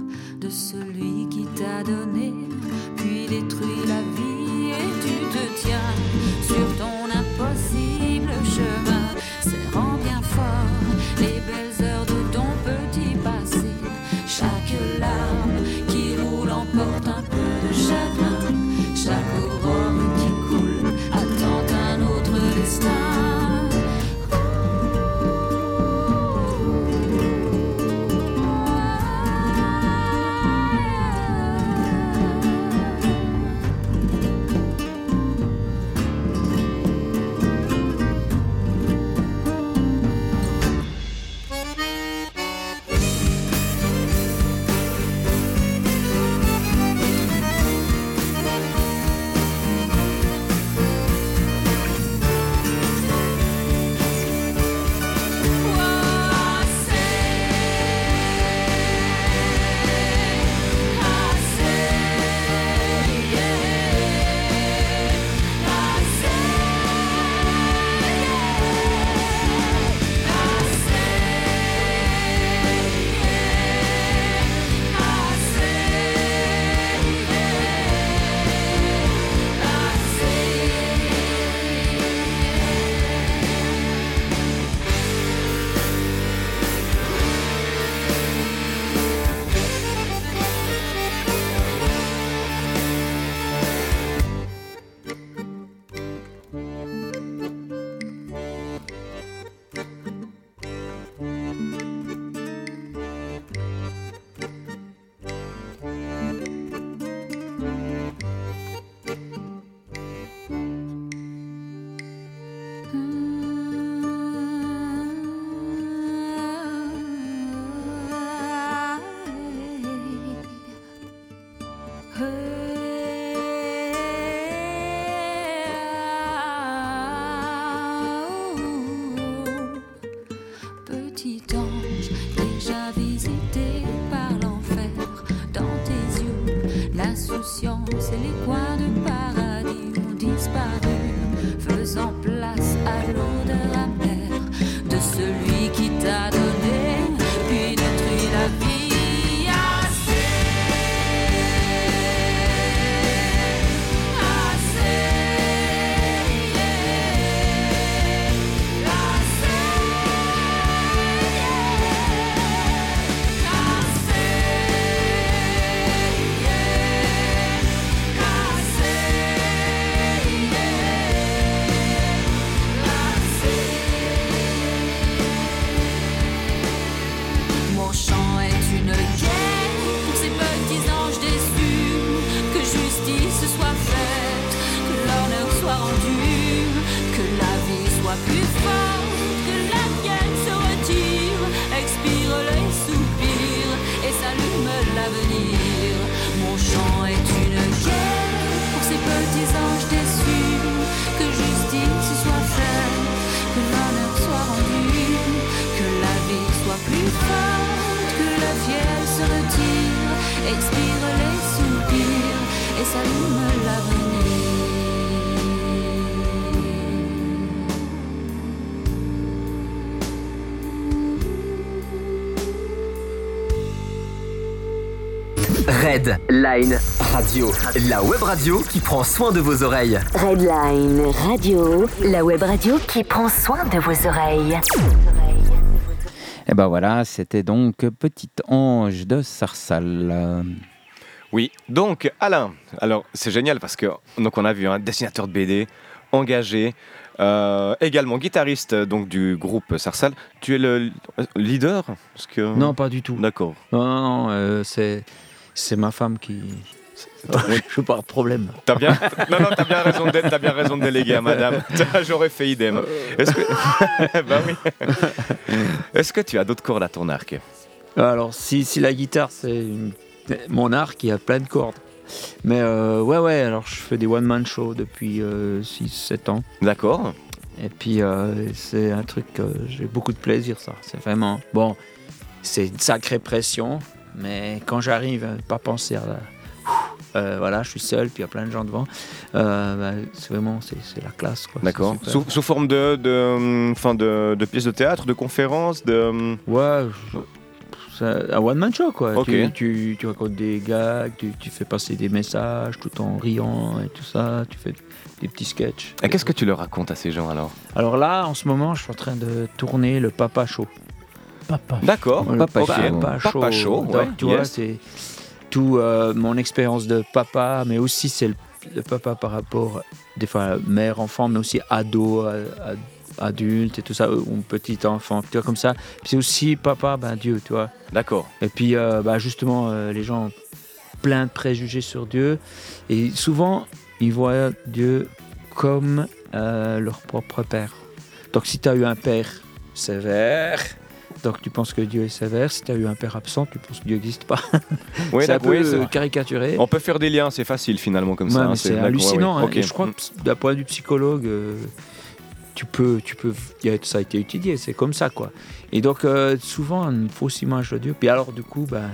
Red Line Radio, la web radio qui prend soin de vos oreilles. Redline Radio, la web radio qui prend soin de vos oreilles. Et ben voilà, c'était donc Petit Ange de Sarsal. Oui, donc Alain, alors c'est génial parce que donc on a vu un dessinateur de BD engagé, euh, également guitariste donc du groupe Sarsal. Tu es le leader? Parce que... Non, pas du tout. D'accord. Non, non, non, euh, c'est, c'est ma femme qui. Je pas de problème. T'as bien, non, non, t'as bien raison de, t'as bien raison de déléguer à madame. J'aurais fait idem. Est-ce que, bah oui. Est-ce que tu as d'autres cordes à ton arc? Alors, si, si la guitare, c'est une- mon arc, il y a plein de cordes. Mais euh, ouais, ouais, alors je fais des one-man shows depuis 6-7 ans. D'accord. Et puis, euh, c'est un truc que j'ai beaucoup de plaisir, ça. C'est vraiment. Bon, c'est une sacrée pression, mais quand j'arrive à ne pas penser à la. Euh, voilà, je suis seul, puis il y a plein de gens devant. Euh, bah, c'est vraiment, c'est, la classe. D'accord. Sous, sous forme de, de, enfin de, de pièces de théâtre, de conférences, de. Ouais, je- un one-man show, quoi. Ok. Tu, tu, tu racontes des gags, tu, tu fais passer des messages tout en riant et tout ça. Tu fais des petits sketchs. Et qu'est-ce que tu leur racontes à ces gens alors? Alors là, en ce moment, je suis en train de tourner le Papa Show. Papa. D'accord. Le Papa Ok. Show. Papa Show, Donc, ouais, tu vois, c'est tout euh, mon expérience de papa, mais aussi c'est le, le papa par rapport, des fois, mère, enfant, mais aussi ado, a- adulte et tout ça, ou petit enfant, tu vois, comme ça. C'est aussi papa, ben Dieu, tu vois. D'accord. Et puis, euh, bah, justement, euh, les gens ont plein de préjugés sur Dieu. Et souvent, ils voient Dieu comme euh, leur propre père. Donc, si tu as eu un père sévère, donc tu penses que Dieu est sévère. Si tu as eu un père absent, tu penses que Dieu n'existe pas. Oui, c'est un d'accord, peu oui, c'est- caricaturé. On peut faire des liens, c'est facile finalement comme Ouais, ça. hein, c'est hallucinant. ouais, hein. Et je crois Mm. que d'un point de vue psychologue, euh, tu peux, tu peux, ça a été étudié, c'est comme ça quoi. Et donc euh, souvent une fausse image de Dieu. Puis alors du coup, ben,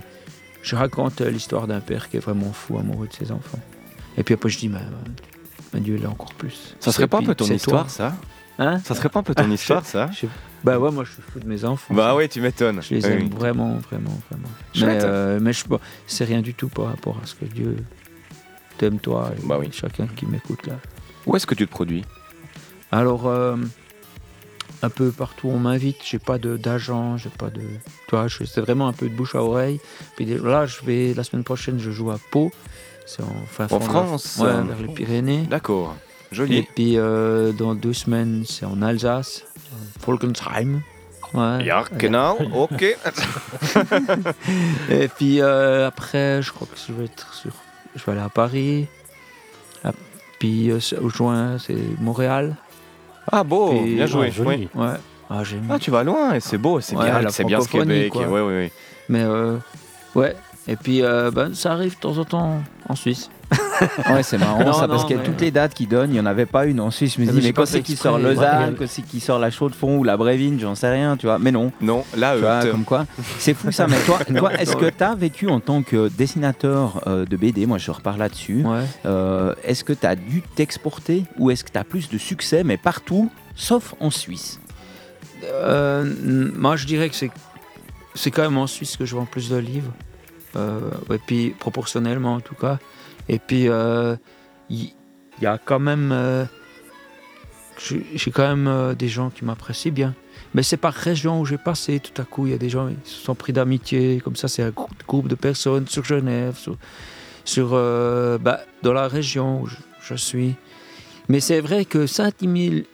je raconte euh, l'histoire d'un père qui est vraiment fou, amoureux de ses enfants. Et puis après je dis, ben, ben, Dieu il est encore plus. Ça serait pas un peu ton histoire, toi. ça? Hein Ça serait pas un peu ton Ah, histoire, ça je- Bah ouais, moi je suis fou de mes enfants. Bah oui, tu m'étonnes. Je les Oui, aime oui. vraiment, vraiment, vraiment. Mais, euh, mais je, c'est rien du tout par rapport à ce que Dieu t'aime toi et Bah oui. chacun qui m'écoute là. Où est-ce que tu te produis? Alors, euh, un peu partout on m'invite, j'ai pas d'agent, j'ai pas de. Tu vois, je- c'est vraiment un peu de bouche à oreille. Puis là, je vais, la semaine prochaine, je joue à Pau. C'est en, fin En fond de la- France? Ouais, vers les Pyrénées. D'accord. Et puis euh, dans deux semaines, c'est en Alsace, Volkensheim. Ouais. Ja, genau, ok. Et puis euh, après, je crois que je vais être sur. Je vais aller à Paris. Ah, Puis euh, au juin, c'est Montréal. Ah beau, Et- bien joué. Joli. oui. Ouais. Ah, j'aime. Ah, tu vas loin et c'est beau, et c'est Ouais, bien, c'est bien ce Québec. Ouais, ouais, ouais. Mais euh, ouais, Et puis, euh, ben, ça arrive de temps en temps en Suisse. Ouais, c'est marrant Non, ça, parce non, que mais- toutes les dates qu'ils donnent, il n'y en avait pas une en Suisse. Je me Ah, dis, mais mais quand c'est qui sort ouais. Lausanne, quand c'est qui sort la Chaux-de-Fonds ou la Brévine, j'en sais rien, tu vois. Mais non. Non, là, Tu vois, comme quoi. C'est fou ça, mais toi, toi est-ce que tu as vécu en tant que dessinateur euh, de BD Moi, je repars là-dessus. Ouais. Euh, est-ce que tu as dû t'exporter ou est-ce que tu as plus de succès, mais partout, sauf en Suisse? Euh, moi, je dirais que c'est c'est quand même en Suisse que je vends plus de livres. Euh, et puis, proportionnellement en tout cas. Et puis, euh, il il y, a quand même. euh, j'ai quand même euh, des gens qui m'apprécient bien. Mais c'est par région où j'ai passé. Tout à coup, il y a des gens qui se sont pris d'amitié. Comme ça, c'est un grou- groupe de personnes sur Genève, sur, sur, euh, bah, dans la région où je, je suis. Mais c'est vrai que Saint-Emile,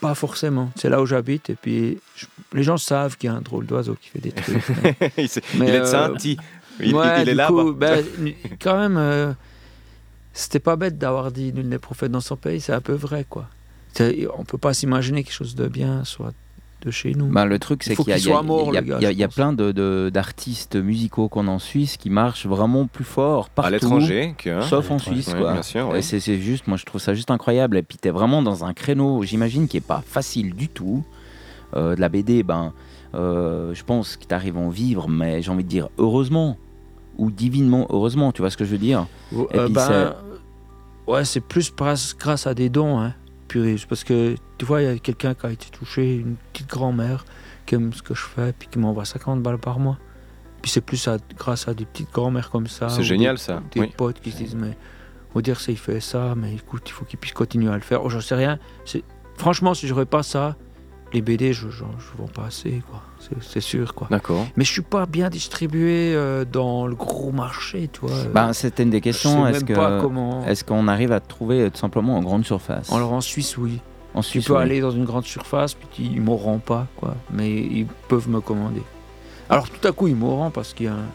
pas forcément. C'est là où j'habite. Et puis, je- les gens savent qu'il y a un drôle d'oiseau qui fait des trucs. mais- il, Mais, il est de euh, Saint-Ti. Il, Ouais, il est du là. coup, bah. ben, quand même, euh, c'était pas bête d'avoir dit nul n'est prophète dans son pays, c'est un peu vrai, quoi. On peut pas s'imaginer quelque chose de bien soit de chez nous. Bah, le truc, c'est qu'il y a, qu'il il y y y a- y plein de- de- d'artistes musicaux qu'on a en Suisse qui marchent vraiment plus fort partout. à l'étranger. que, hein. Sauf en Suisse, Ouais, quoi. bien sûr, Et ouais. C'est c'est juste, moi je trouve ça juste incroyable. Et puis t'es vraiment dans un créneau, j'imagine, qui est pas facile du tout. Euh, de la BD, ben, euh, je pense que t'arrives à en vivre, mais j'ai envie de dire heureusement ou divinement heureusement, tu vois ce que je veux dire Euh, puis ben, ouais, c'est plus grâce, grâce à des dons, hein. Purée, c'est parce que tu vois, il y a quelqu'un qui a été touché, une petite grand-mère qui aime ce que je fais, puis qui m'envoie 50 balles par mois. Puis c'est plus à- grâce à des petites grand-mères comme ça. C'est génial, des- ça, Des oui. potes qui se disent, mais on va dire ça, il fait ça, mais écoute, il faut qu'il puisse continuer à le faire. Oh, j'en sais rien. C'est- Franchement, si j'aurais pas ça, les BD, je, je vends pas assez, quoi. C'est- sûr, quoi. D'accord. Mais je suis pas bien distribué euh, dans le gros marché, tu vois. Ben, c'était une des questions. Est-ce que comment. est-ce qu'on arrive à te trouver euh, tout simplement en grande surface? Alors en Suisse, oui. En Tu Suisse, peux oui. aller dans une grande surface, puis ils m'auront pas, quoi. Mais ils peuvent me commander. Alors tout à coup, ils m'auront parce qu'il y a, un,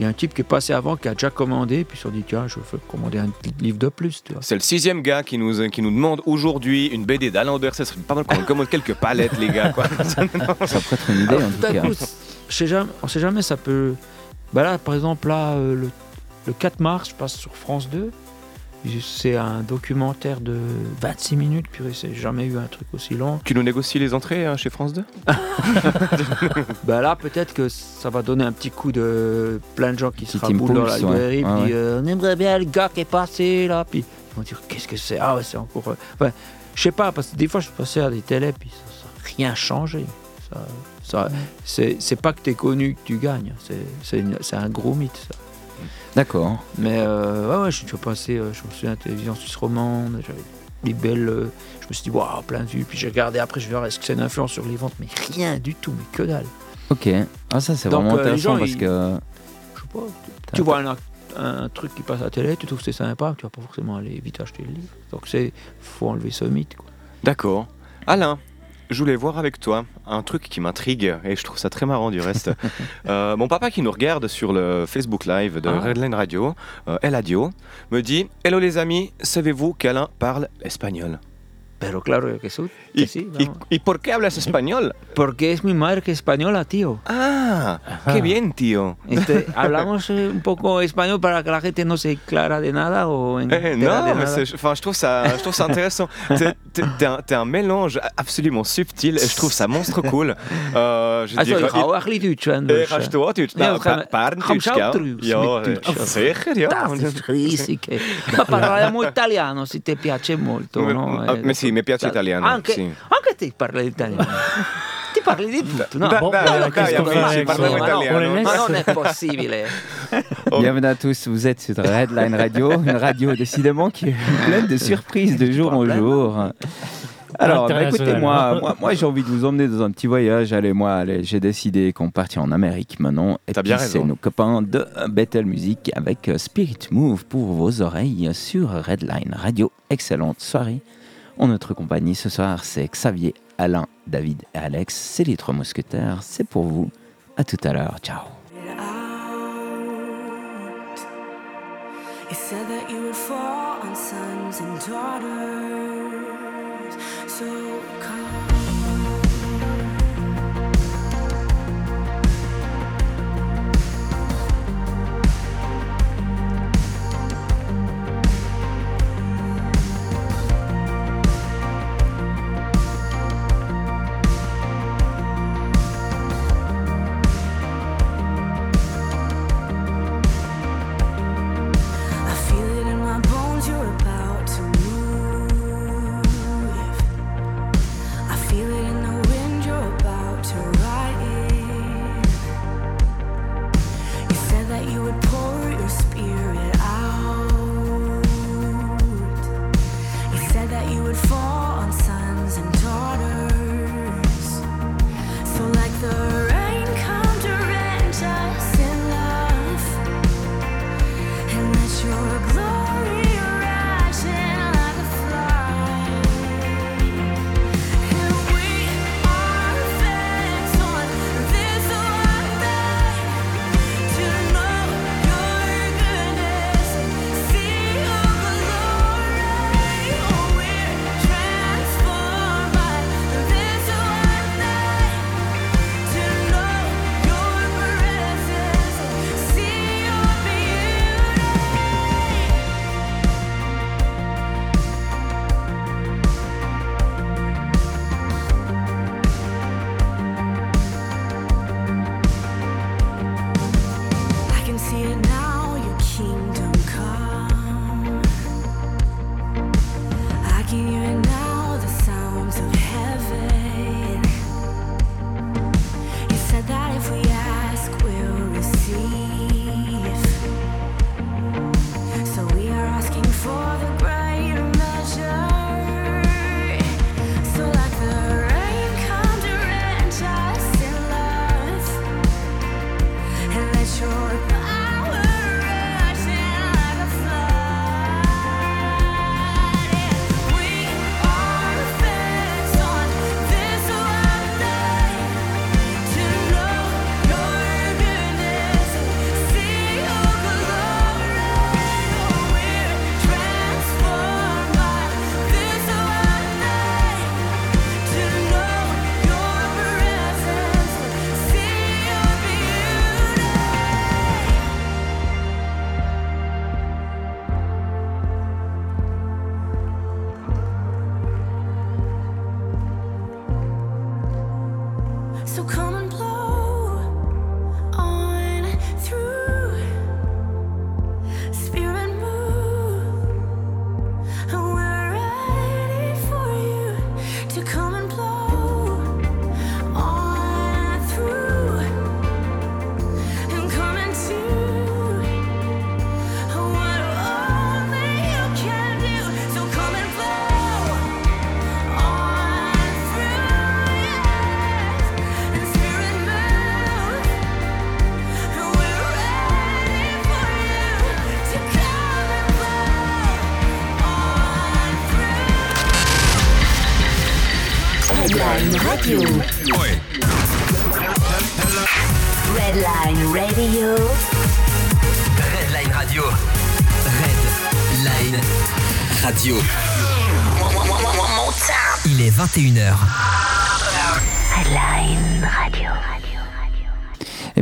il y a un type qui est passé avant, qui a déjà commandé, puis ils se sont dit, tiens, je vais commander un petit livre de plus. C'est le sixième gars qui nous, qui nous demande aujourd'hui une BD d'Alain mal qu'on commande quelques palettes, les gars. Quoi. Ça pourrait être une idée Alors, en tout tout cas. coup, sais jamais, on sait jamais, ça peut... Bah là, par exemple, là, euh, le, le 4 mars, je passe sur France 2. C'est un documentaire de 26 minutes, purée, j'ai jamais eu un truc aussi long. tu nous négocies les entrées hein, chez France 2 Bah là, peut-être que ça va donner un petit coup de plein de gens qui se raboulent dans la ouais. librairie, Ouais, puis ouais. euh, on aimerait bien le gars qui est passé là, puis ils vont dire qu'est-ce que c'est? Ah ouais, c'est encore. euh, Enfin, je sais pas, parce que des fois je suis passé à des télés, puis ça n'a rien changé. Ça, ça, c'est, c'est pas que t'es connu que tu gagnes, c'est, c'est, c'est un gros mythe ça. D'accord. Mais euh, ouais, ouais, je suis déjà passé, euh, je me souviens, à la télévision suisse romande, j'avais des belles. euh, je me suis dit, waouh, plein de vues, puis j'ai regardé après, je vais voir est-ce que c'est une influence sur les ventes, mais rien du tout, mais que dalle. Ok. Ah ça c'est Donc, vraiment euh, les intéressant gens, parce ils- que Je sais pas. Tu, tu vois un, un truc qui passe à la télé, tu trouves que c'est sympa, tu vas pas forcément aller vite acheter le livre. Donc c'est faut enlever ce mythe. Quoi. D'accord. Alain, je voulais voir avec toi un truc qui m'intrigue et je trouve ça très marrant du reste. Euh, mon papa qui nous regarde sur le Facebook Live de Ah. Redline Radio, euh, Eladio, me dit Hello les amis, savez-vous qu'Alain parle espagnol? Pero claro que sí. ¿Y, que sí, y- y por qué hablas español? Porque es mi madre que es española, tío. Ah, qué bien, tío. Este, ¿Hablamos eh, un poco español para que la gente no se clara de nada o Eh, entera de mais nada? enfin, je trouve ça, je trouve ça intéressant. T'es- un, mélange absolument subtil et je trouve ça monstre cool. Euh, je Also, dirais- ich Deutsch? Kann- gell? Ja, sicher, ja. Das ist riesig. Ma parliamo italiano piace molto, no? ah, ma sì, mi piace italiano, Anche, sì. anche te parli italiano. ti parli di tutto, no? Da- dai, amici, parliamo italiano. Ma non è possibile. Oh. Bienvenue à tous, vous êtes sur Redline Radio, une radio décidément qui est pleine de surprises de jour en jour. Alors, bah, écoutez, moi, moi, moi, j'ai envie de vous emmener dans un petit voyage. Allez, moi, allez, j'ai décidé qu'on partit en Amérique maintenant. Et T'as puis, bien c'est nos copains de Battle Music avec euh, Spirit Move pour vos oreilles sur Redline Radio. Excellente soirée. En notre compagnie ce soir, c'est Xavier, Alain, David et Alex. C'est les trois mousquetaires. C'est pour vous. À tout à l'heure. Ciao.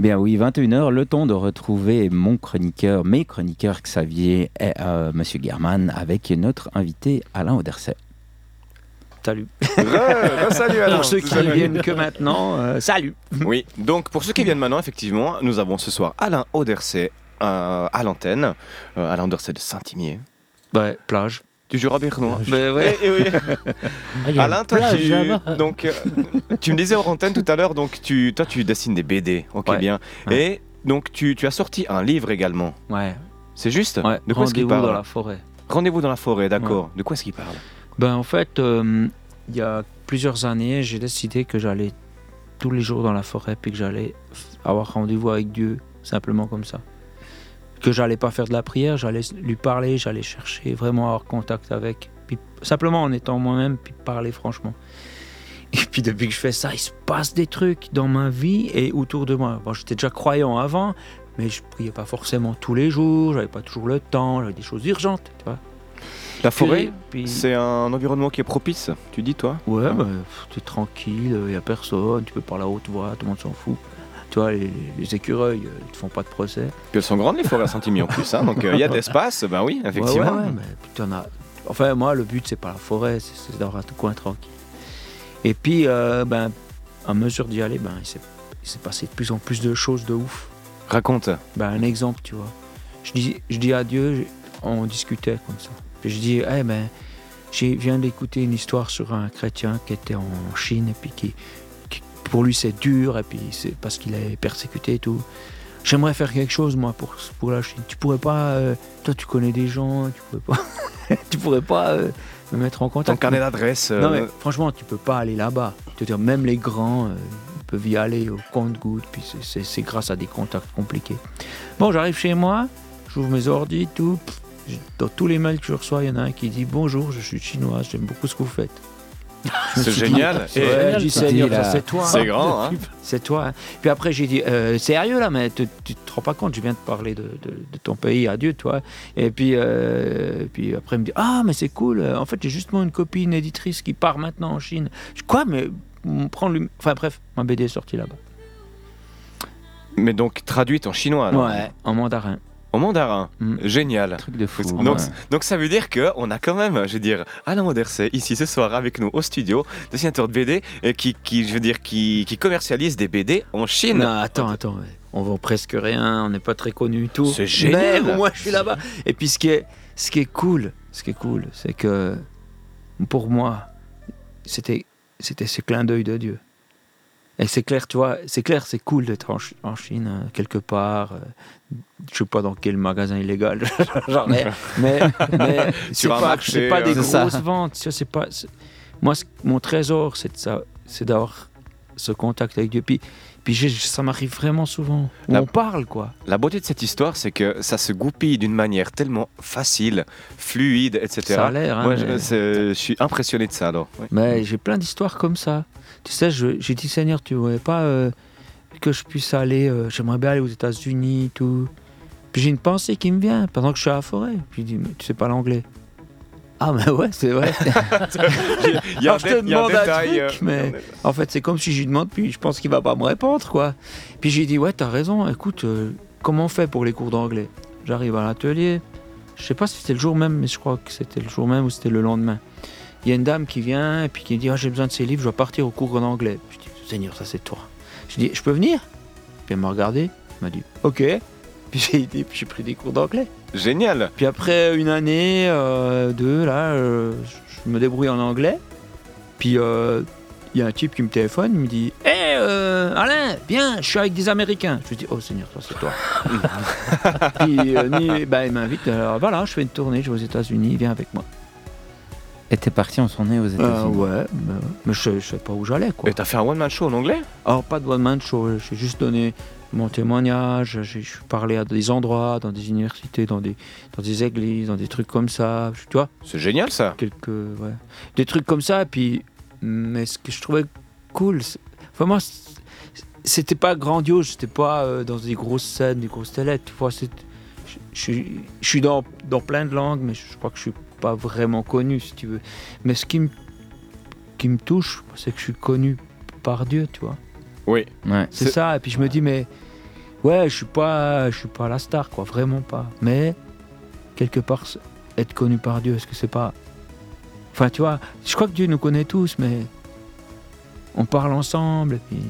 Bien oui, 21h, le temps de retrouver mon chroniqueur, mes chroniqueurs Xavier et euh, Monsieur German avec notre invité Alain Auderset. Salut. Re- salut Alain. Pour ceux qui Salut. viennent que maintenant, euh, salut. Oui, donc pour ceux qui viennent maintenant, effectivement, nous avons ce soir Alain Auderset euh, à l'antenne. Euh, Alain Auderset de Saint-Imier. Ouais, plage. Du Jura bernois. Ouais. Eh oui. Ah, Alain, toi, tu, donc, euh, tu me disais hors antenne tout à l'heure, donc tu, toi, tu dessines des BD. Ok, Ouais. bien. Ouais. Et donc, tu, tu as sorti un livre également. Ouais. C'est juste ouais. De quoi est-ce qu'il Rendez-vous parle dans la forêt. Rendez-vous dans la forêt, d'accord. De quoi est-ce qu'il parle Ben en fait, euh, il y a plusieurs années, j'ai décidé que j'allais tous les jours dans la forêt puis que j'allais avoir rendez-vous avec Dieu, simplement comme ça. Que j'allais pas faire de la prière, j'allais lui parler, j'allais chercher vraiment avoir contact avec, puis simplement en étant moi-même puis parler franchement. Et puis depuis que je fais ça, il se passe des trucs dans ma vie et autour de moi. Bon, j'étais déjà croyant avant, mais je priais pas forcément tous les jours, j'avais pas toujours le temps, j'avais des choses urgentes, tu vois. La forêt, Puis- c'est un environnement qui est propice, tu dis, toi? Ouais, Ah. bah, t'es tranquille, il a personne, tu peux parler à haute voix, tout le monde s'en fout. Tu vois, les, les écureuils, euh, ils te font pas de procès. Puis elles sont grandes, les forêts à Saint-Imier en plus. hein, donc, euh, il y a de l'espace, ben oui, effectivement. Ouais, ouais, ouais, mais Enfin, moi, le but, c'est pas la forêt, c'est d'avoir un coin tranquille. Et puis, euh, ben, à mesure d'y aller, ben, il s'est passé de plus en plus de choses de ouf. Raconte. Ben, un exemple, tu vois. Je dis, je dis à Dieu, je- on discutait comme ça. Puis je dis, eh ben, je viens d'écouter une histoire sur un chrétien qui était en Chine et puis qui- pour lui c'est dur et puis c'est parce qu'il est persécuté et tout. J'aimerais faire quelque chose moi pour, pour la Chine. Tu pourrais pas, euh, toi tu connais des gens, tu pourrais pas, tu pourrais pas euh, me mettre en Ton contact. carnet d'adresse. euh, Non mais franchement, tu peux pas aller là-bas. Dire, même les grands euh, peuvent y aller au compte-goutte, puis c'est- grâce à des contacts compliqués. Bon, j'arrive chez moi, j'ouvre mes ordi, tout. Dans tous les mails que je reçois, il y en a un qui dit Bonjour, je suis chinois, j'aime beaucoup ce que vous faites. C'est génial. C'est toi. C'est grand, hein C'est toi. hein. Puis après, j'ai dit, euh, sérieux là, mais tu tu te rends pas compte, je viens de parler de, de- de ton pays à Dieu, toi. Et puis, euh, puis après, il me dit, ah, mais c'est cool. En fait, j'ai justement une copine éditrice qui part maintenant en Chine. Je dis, quoi, mais on prend lui. Enfin bref, ma BD est sortie là-bas. Mais donc traduite en chinois, alors. Ouais, en mandarin. En mandarin. Mm. Génial. Truc de fou. Donc, ouais. donc ça veut dire qu'on a quand même, je veux dire, Alain Auderset ici ce soir avec nous au studio, dessinateur de BD, et qui, qui je veux dire, qui, qui commercialise des BD en Chine. Non, attends, attends. On vend presque rien, on n'est pas très connu et tout. C'est génial. Mais moi, je suis là-bas. Et puis, ce qui est, ce qui est cool, ce qui est cool, c'est que pour moi, c'était, c'était ce clin d'œil de Dieu. Et c'est clair, tu vois, c'est clair, c'est cool d'être en, Ch- en Chine, euh, quelque part. euh, je sais pas dans quel magasin illégal, j'en ai. Mais, mais c'est pas, marché, c'est pas euh, des ça. grosses ventes. ça, C'est pas, c'est- moi, mon trésor, c'est de ça, c'est d'avoir ce contact avec Dieu. Puis, puis ça m'arrive vraiment souvent. Où La- on parle, quoi. La beauté de cette histoire, c'est que ça se goupille d'une manière tellement facile, fluide, etc. Ça a l'air. hein, Moi, je, mais- suis impressionné de ça alors. Mais j'ai plein d'histoires comme ça. Tu sais, j'ai dit Seigneur, tu voudrais pas euh, que je puisse aller, euh, j'aimerais bien aller aux États-Unis, tout. Puis j'ai une pensée qui me vient pendant que je suis à la forêt. Puis je dis, mais tu sais pas l'anglais Ah, mais ouais, c'est vrai. Il y a un, Alors, je te demande un détail. truc, mais- en fait, c'est comme si je lui demande, puis je pense qu'il va pas me répondre, quoi. Puis j'ai dit, ouais, t'as raison, écoute, euh, comment on fait pour les cours d'anglais? J'arrive à l'atelier, je sais pas si c'était le jour même, mais je crois que c'était le jour même ou c'était le lendemain. Il y a une dame qui vient et puis qui me dit, ah, j'ai besoin de ces livres, je dois partir au cours d'anglais. Je dis, Seigneur, ça c'est toi. Je dis, je peux venir? Puis elle m'a regardé, elle m'a dit, ok. Puis j'ai été, puis j'ai pris des cours d'anglais. Génial. Puis après une année, euh, deux, là, euh, je me débrouille en anglais. Puis euh, il y a un type qui me téléphone, il me dit Hé euh, Alain, viens, je suis avec des Américains. Je lui dis Oh Seigneur, ça c'est toi. Puis euh, bah, il m'invite, alors voilà, je fais une tournée, je vais aux États-Unis, viens avec moi. Et t'es parti en tournée aux Euh, États-Unis. ouais, mais, mais je, je sais pas où j'allais quoi. Et t'as fait un one-man show en anglais? Alors pas de one man show, j'ai juste donné mon témoignage, j'ai je suis parlé à des endroits, dans des universités, dans des, dans des églises, dans des trucs comme ça, tu vois C'est génial ça. quelques ouais. des trucs comme ça puis mais ce que je trouvais cool, c'est- c'était pas grandiose, j'étais pas euh, dans des grosses scènes, des grosses télés. Tu vois, c'est- je, je suis- je suis dans, dans plein de langues, mais je crois que je suis pas vraiment connu, si tu veux. Mais ce qui me, qui me touche, c'est que je suis connu par Dieu, tu vois. Oui. Ouais. C'est ça, et puis je me dis, mais ouais, je suis pas, je suis pas la star, quoi, vraiment pas. Mais quelque part, être connu par Dieu, est-ce que c'est pas. Enfin, tu vois, je crois que Dieu nous connaît tous, mais on parle ensemble, et puis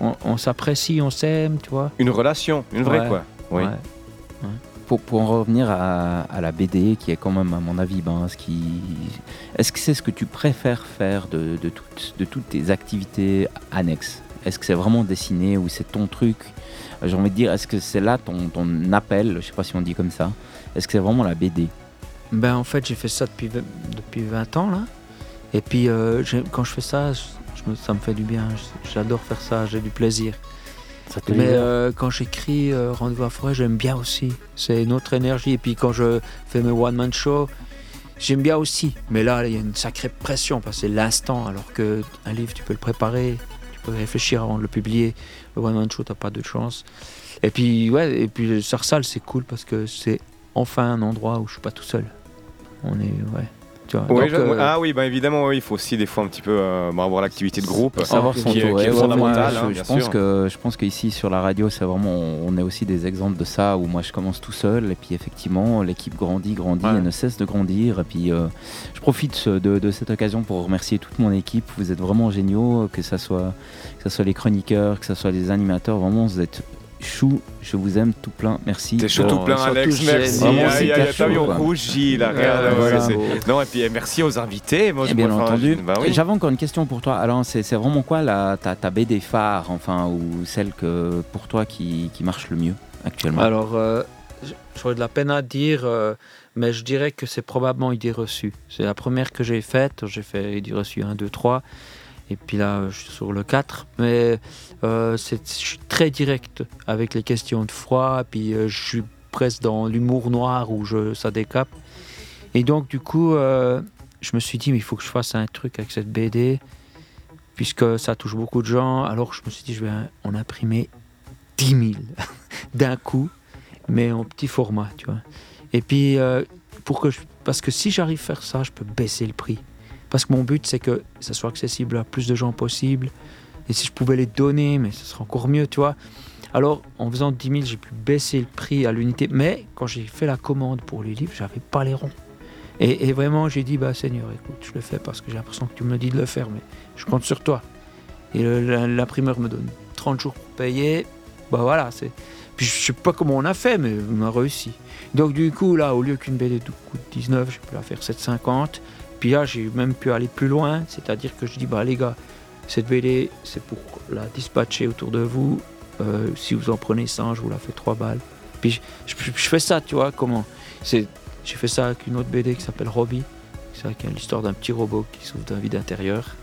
on, on s'apprécie, on s'aime, tu vois. Une relation, une vraie Ouais. quoi. Oui. Ouais. Pour, pour en revenir à, à la BD, qui est quand même, à mon avis, ben, ce qui... est-ce que c'est ce que tu préfères faire de, de, toutes, de toutes tes activités annexes? Est-ce que c'est vraiment dessiner ou c'est ton truc? J'ai envie de dire, est-ce que c'est là ton, ton appel? Je sais pas si on dit comme ça. Est-ce que c'est vraiment la BD Ben, en fait, j'ai fait ça depuis, depuis 20 ans, là. Et puis, euh, quand je fais ça, ça me fait du bien. J'adore faire ça, j'ai du plaisir. Mais euh, quand j'écris euh, Rendez-vous à forêt, j'aime bien aussi. C'est une autre énergie. Et puis quand je fais mes one-man show, j'aime bien aussi. Mais là, il y a une sacrée pression parce que c'est l'instant. Alors qu'un livre, tu peux le préparer, tu peux réfléchir avant de le publier. Le one-man show, t'as pas de chance. Et puis, ouais, et puis Sarsal, c'est cool parce que c'est enfin un endroit où je suis pas tout seul. On est, ouais. Tu vois, Oui, donc, je- euh, Ah oui, bah évidemment, oui, il faut aussi des fois un petit peu euh, bah, avoir l'activité de groupe. savoir qui- son qui est- tour. qui est Ouais, ouais, fondamental, moi, hein, je, pense sûr. que je pense qu'ici sur la radio, c'est vraiment on est aussi des exemples de ça où moi je commence tout seul et puis effectivement l'équipe grandit, grandit Ouais. et ne cesse de grandir et puis euh, je profite de, de cette occasion pour remercier toute mon équipe. Vous êtes vraiment géniaux, que ça soit que ça soit les chroniqueurs, que ça soit les animateurs, vraiment vous êtes chou. Je vous aime tout plein. Merci. T'es chaud Bon, tout plein, surtout, Alex. j'ai- Merci. Aïe, aïe, cash t'as vu, on rougit, là. Non, et puis eh, merci aux invités. Moi, Eh bien entendu. bah oui. J'avais encore une question pour toi. Alors, c'est vraiment quoi la, ta, ta BD phare, enfin, ou celle que pour toi qui, qui marche le mieux actuellement? Alors, euh, j'aurais de la peine à dire, euh, mais je dirais que c'est probablement Idée reçue. C'est la première que j'ai faite. J'ai fait Idée reçue 1, 2, 3. Et puis là, je suis sur le 4. Mais euh, je suis très direct avec les questions de froid. Puis euh, je suis presque dans l'humour noir où je, ça décape. Et donc, du coup, euh, je me suis dit, mais il faut que je fasse un truc avec cette BD. Puisque ça touche beaucoup de gens. Alors, je me suis dit, je vais en imprimer 10 000 d'un coup mais en petit format, tu vois. Et puis, euh, pour que parce que si j'arrive à faire ça, je peux baisser le prix. Parce que mon but, c'est que ça soit accessible à plus de gens possible. Et si je pouvais les donner, mais ce serait encore mieux, tu vois. Alors, en faisant 10 000, j'ai pu baisser le prix à l'unité. Mais quand j'ai fait la commande pour les livres, j'avais pas les ronds. Et, vraiment, j'ai dit, bah Seigneur, écoute, je le fais parce que j'ai l'impression que tu me dis de le faire, mais je compte sur toi. Et l'imprimeur me donne 30 jours pour payer. Bah voilà, c'est. Puis je sais pas comment on a fait, mais on a réussi. Donc du coup, là, au lieu qu'une BD coûte 19, j'ai pu la faire 7,50. Puis là, j'ai même pu aller plus loin, c'est-à-dire que je dis, bah les gars, cette BD, c'est pour la dispatcher autour de vous. Euh, si vous en prenez 100, je vous la fais 3 balles. Puis je, fais ça, tu vois, comment J'ai fait ça avec une autre BD qui s'appelle Robbie. C'est l'histoire d'un petit robot qui sauve d'un vide intérieur.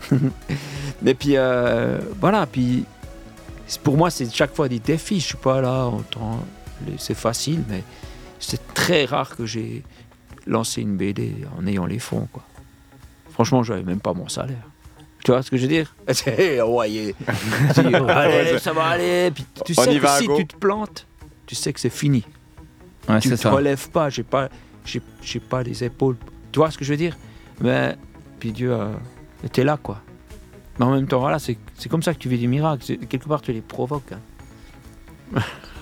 Et puis euh, voilà, puis pour moi, c'est chaque fois des défis. Je suis pas là C'est facile, mais c'est très rare que j'ai lancé une BD en ayant les fonds. Quoi. Franchement, j'avais même pas mon salaire. Tu vois ce que je veux dire? Allez, ça va aller. Puis tu On sais que si go. tu te plantes, tu sais que c'est fini. Ouais, tu c'est te ça. relèves pas. J'ai pas, j'ai, j'ai pas les épaules. Tu vois ce que je veux dire? Mais puis Dieu était là, quoi. Mais en même temps, voilà, c'est, c'est comme ça que tu vis des miracles. Quelque part, tu les provoques. hein.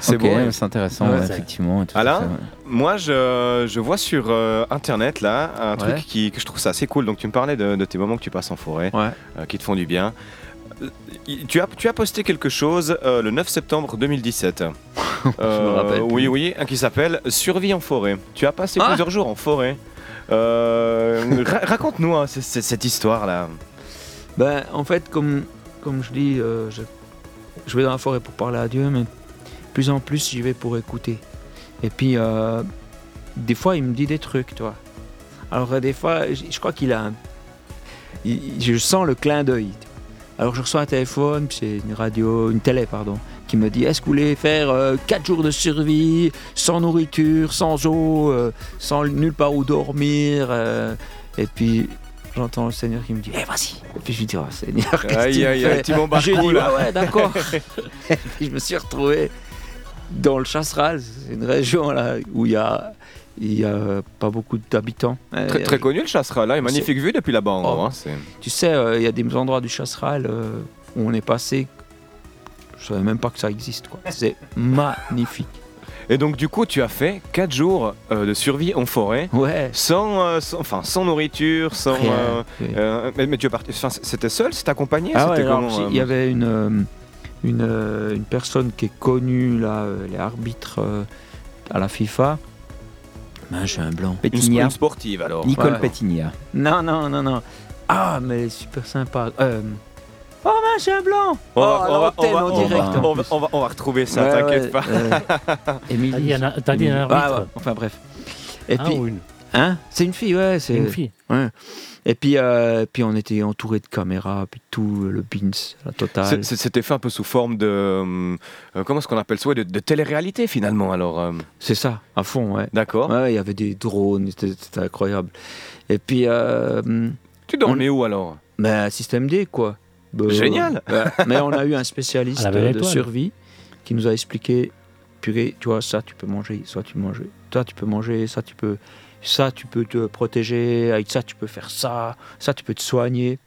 C'est Ok, beau. hein. c'est intéressant, Ouais, effectivement. tout Alain ouais. Moi, je, je vois sur euh, internet là un truc qui, que je trouve ça assez cool. Donc, tu me parlais de, de tes moments que tu passes en forêt, euh, qui te font du bien. Euh, Tu as, tu as posté quelque chose euh, le 9 septembre 2017. Euh, rappelle plus. Oui, oui, qui s'appelle Survie en forêt. Tu as passé Ah plusieurs jours en forêt. Ra- Raconte-nous hein, cette histoire là. Ben, en fait, comme, comme je dis, je, je vais dans la forêt pour parler à Dieu, mais plus en plus, j'y vais pour écouter. Et puis, euh, des fois, il me dit des trucs, toi. Alors, euh, des fois, je, je crois qu'il a un- il- je sens le clin d'œil. Alors, je reçois un téléphone, c'est une radio, une télé, pardon, qui me dit Est-ce que vous voulez faire 4 jours de survie, sans nourriture, sans eau, euh, sans nulle part où dormir euh, Et puis, j'entends le Seigneur qui me dit, eh vas-y. Et puis je lui dis, oh Seigneur, qu'est-ce que tu Aïe, me aïe, fais? J'ai dit, ouais, ouais, d'accord. et puis je me suis retrouvé dans le Chasseral, c'est une région là où il y a, il y a pas beaucoup d'habitants. Très, Euh, très connu le Chassera, là, une magnifique vue depuis là-bas Oh. hein, Tu sais, euh, il y a des endroits du Chasseral euh, où on est passé, je savais même pas que ça existe. C'est magnifique. Et donc du coup, tu as fait 4 jours euh, de survie en forêt, Ouais. sans, sans- enfin, sans nourriture, sans... Rien. mais, mais tu es parti, c'était seul, c'était accompagné Ah ouais, c'était alors, euh, il y avait une, une, euh, une personne qui est connue, là, euh, les arbitres euh, à la FIFA. Ben, j'ai un blanc. Pétinia. une sportive alors. Nicole Ouais. Pétinia. Non, non, non, non. Ah, mais elle est super sympa. Euh, Oh, ben, j'ai un blanc On Oh, va, retrouver ça, Ouais, t'inquiète ouais, pas. Émilie. Il y en a- t'as dit un Émilie. arbitre Ah, ouais, Enfin, bref. Et Ah, puis, ou une, hein? C'est une fille, ouais. C'est une fille. Ouais. Et puis, euh, puis on était entouré de caméras, puis tout, le beans, la totale. C'était fait un peu sous forme de... euh, euh, comment est-ce qu'on appelle ça ouais, de, de télé-réalité finalement alors. euh, C'est ça, à fond, ouais. D'accord. Ouais, il y avait des drones, c'était incroyable. Et puis, euh, Tu dormais où alors? Ben, système D, quoi. Ben, Génial. Mais on a eu un spécialiste de étoile. survie qui nous a expliqué, purée, tu vois, ça tu peux manger, ça tu peux manger, toi tu peux manger, ça tu peux, ça tu peux te protéger, avec ça tu peux faire ça, ça tu peux te soigner.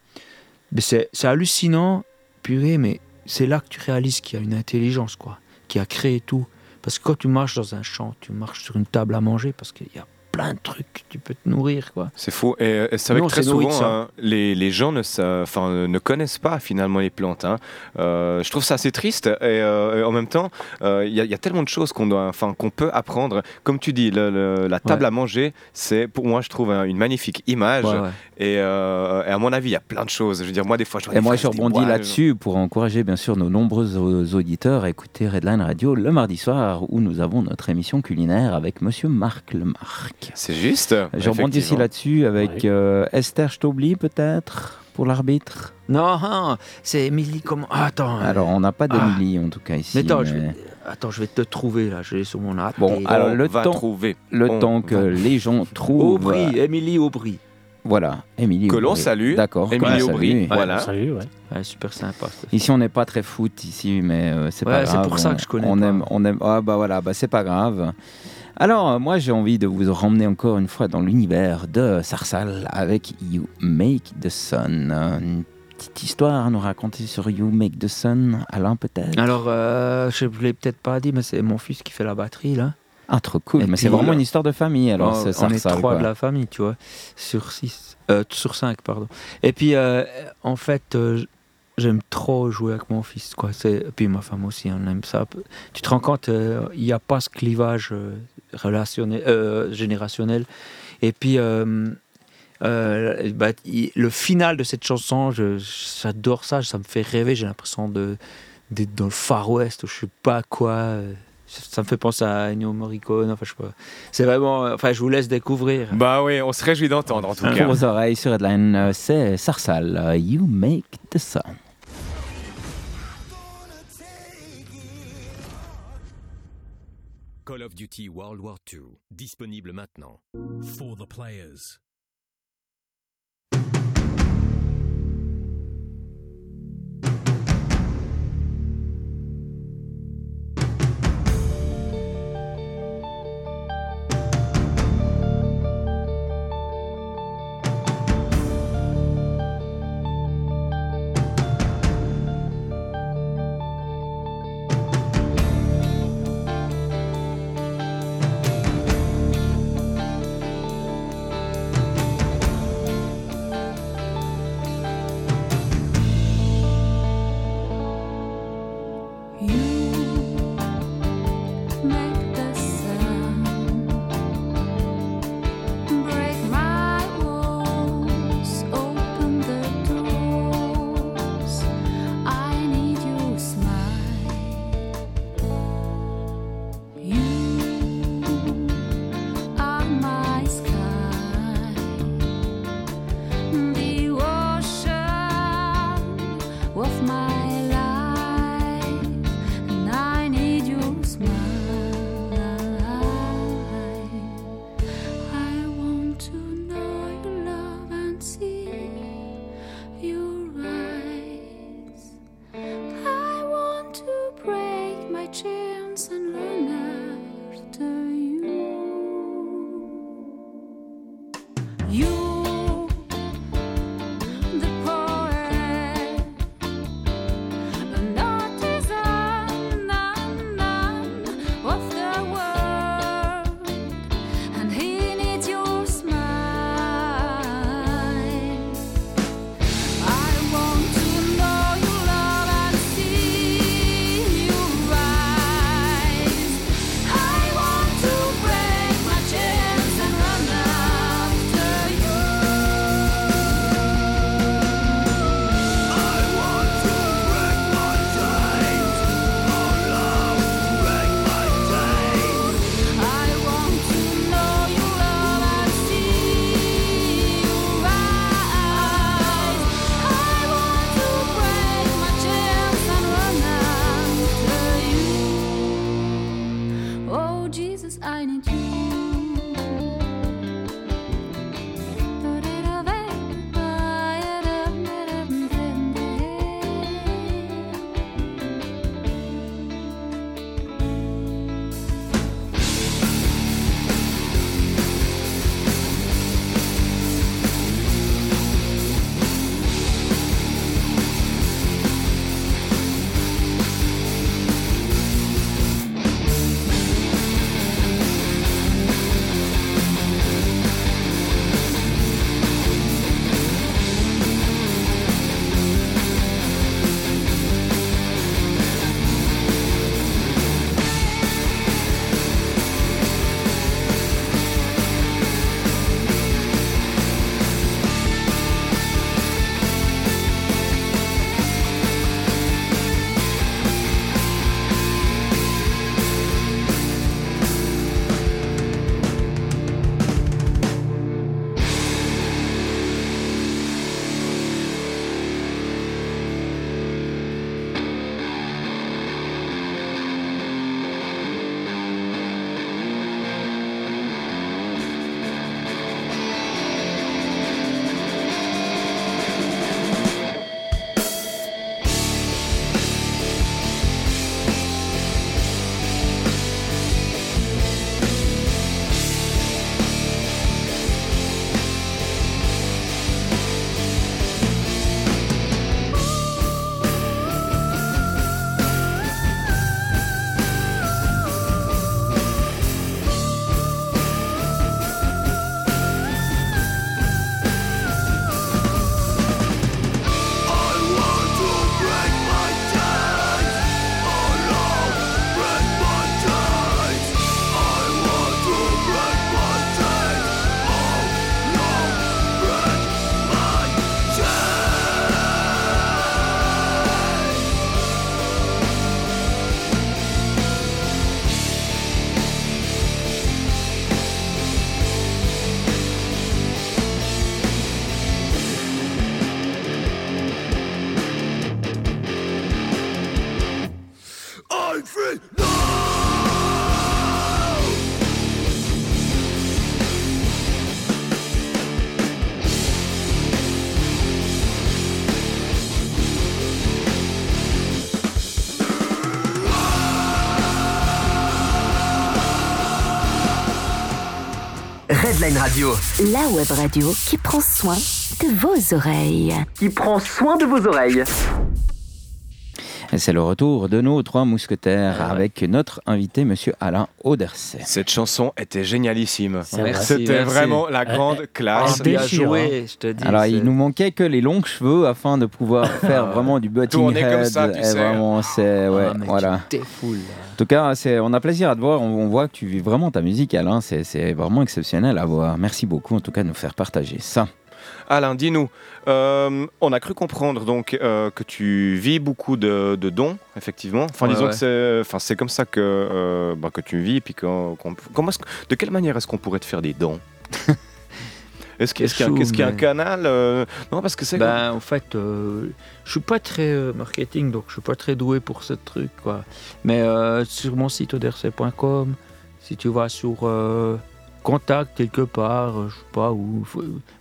Mais c'est hallucinant, purée, mais c'est là que tu réalises qu'il y a une intelligence, quoi, qui a créé tout. Parce que quand tu marches dans un champ, tu marches sur une table à manger parce qu'il y a plein de trucs, tu peux te nourrir, quoi. C'est faux. Et, euh, c'est vrai Nous, que très souvent, hein, les, les gens ne, ne connaissent pas finalement les plantes. hein. Euh, je trouve ça assez triste. Et, euh, et en même temps, euh, il y, a- il y a tellement de choses qu'on qu'on peut apprendre. Comme tu dis, le- le- la table Ouais. à manger, c'est pour moi, je trouve un- une magnifique image. Ouais, ouais. Et, et à mon avis, il y a plein de choses. Je veux dire, moi, des fois, je Et moi, je rebondis là-dessus pour encourager bien sûr nos nombreux au- auditeurs à écouter Redline Radio le mardi soir où nous avons notre émission culinaire avec Monsieur Marc C'est juste. Je rebondis effectivement. là-dessus avec Ouais. euh, Esther Stobli peut-être pour l'arbitre? Non, hein, c'est Émilie comment Ah, Attends. Alors on n'a pas d'Emilie en tout cas ici. mais attends, je vais, attends, je vais te trouver là, je l'ai sur mon app. Bon, alors, On le va temps- trouver. Le On temps que les gens trouvent. Aubry, Émilie Aubry. Voilà, Émilie. Que l'on salue. D'accord. Émilie salue. Aubry. Voilà. Salut, ouais. Ouais, super sympa. Ici, on n'est pas très foot ici, mais euh, c'est Ouais, pas c'est grave. pour ça que je connais On pas. aime, on aime. Ah bah voilà, bah c'est pas grave. Alors, euh, moi, j'ai envie de vous ramener encore une fois dans l'univers de Sarsal avec You Make the Sun. Euh, Une petite histoire à nous raconter sur You Make the Sun, Alain peut-être? Alors, euh, je ne l'ai peut-être pas dit, mais c'est mon fils qui fait la batterie là. Ah, trop cool. Et mais c'est vraiment euh, une histoire de famille. Alors, on, c'est on est Sarsal. trois quoi. de la famille, tu vois, sur six, euh, sur cinq, pardon. Et puis, euh, en fait, euh, j'aime trop jouer avec mon fils, quoi. Et puis ma femme aussi, on aime ça. Tu te rends compte, euh, il n'y a pas ce clivage euh, relationnel, euh, générationnel. Et puis, euh, euh, bah, le final de cette chanson, j'adore ça, ça me fait rêver. J'ai l'impression d'être dans le Far West, ou je sais pas quoi. euh, Ça me fait penser à Ennio Morricone. Enfin, je sais pas. C'est vraiment. Enfin, je vous laisse découvrir. Bah oui, on se réjouit d'entendre en tout Pour cas. vos oreilles sur Redline, euh, c'est Sarsal. euh, You Make the Sun. Duty World War II, disponible maintenant. For the players. Radio, La web radio qui prend soin de vos oreilles. qui prend soin de vos oreilles. Et c'est le retour de nos trois mousquetaires Ah ouais. avec notre invité, monsieur Alain Auderset. Cette chanson était génialissime. Vrai. C'était merci. vraiment la grande Ah, classe. Bien déchire, joué, je te dis. Alors, c'est- il nous manquait que les longs cheveux afin de pouvoir faire vraiment du butting Tourner comme head. ça, tu Et sais. vraiment, c'est ouais, Ah, mais voilà. tu défoules. En tout cas, c'est, on a plaisir à te voir. On, on voit que tu vis vraiment ta musique, Alain. C'est, c'est vraiment exceptionnel à voir. Merci beaucoup, en tout cas, de nous faire partager ça. Alain, dis-nous, euh, on a cru comprendre donc euh, que tu vis beaucoup de, de dons, effectivement. Enfin, Ouais, disons ouais. que c'est, enfin, c'est comme ça que, euh, bah, que tu vis. Puis comment que- de quelle manière est-ce qu'on pourrait te faire des dons? Est-ce qu'il y y a un canal euh, Non, parce que c'est. Ben, en fait, je suis pas très marketing, donc je suis pas très doué pour ce truc, quoi. Mais sur mon site oderc.com, si tu vas sur contact quelque part, euh, je sais pas où,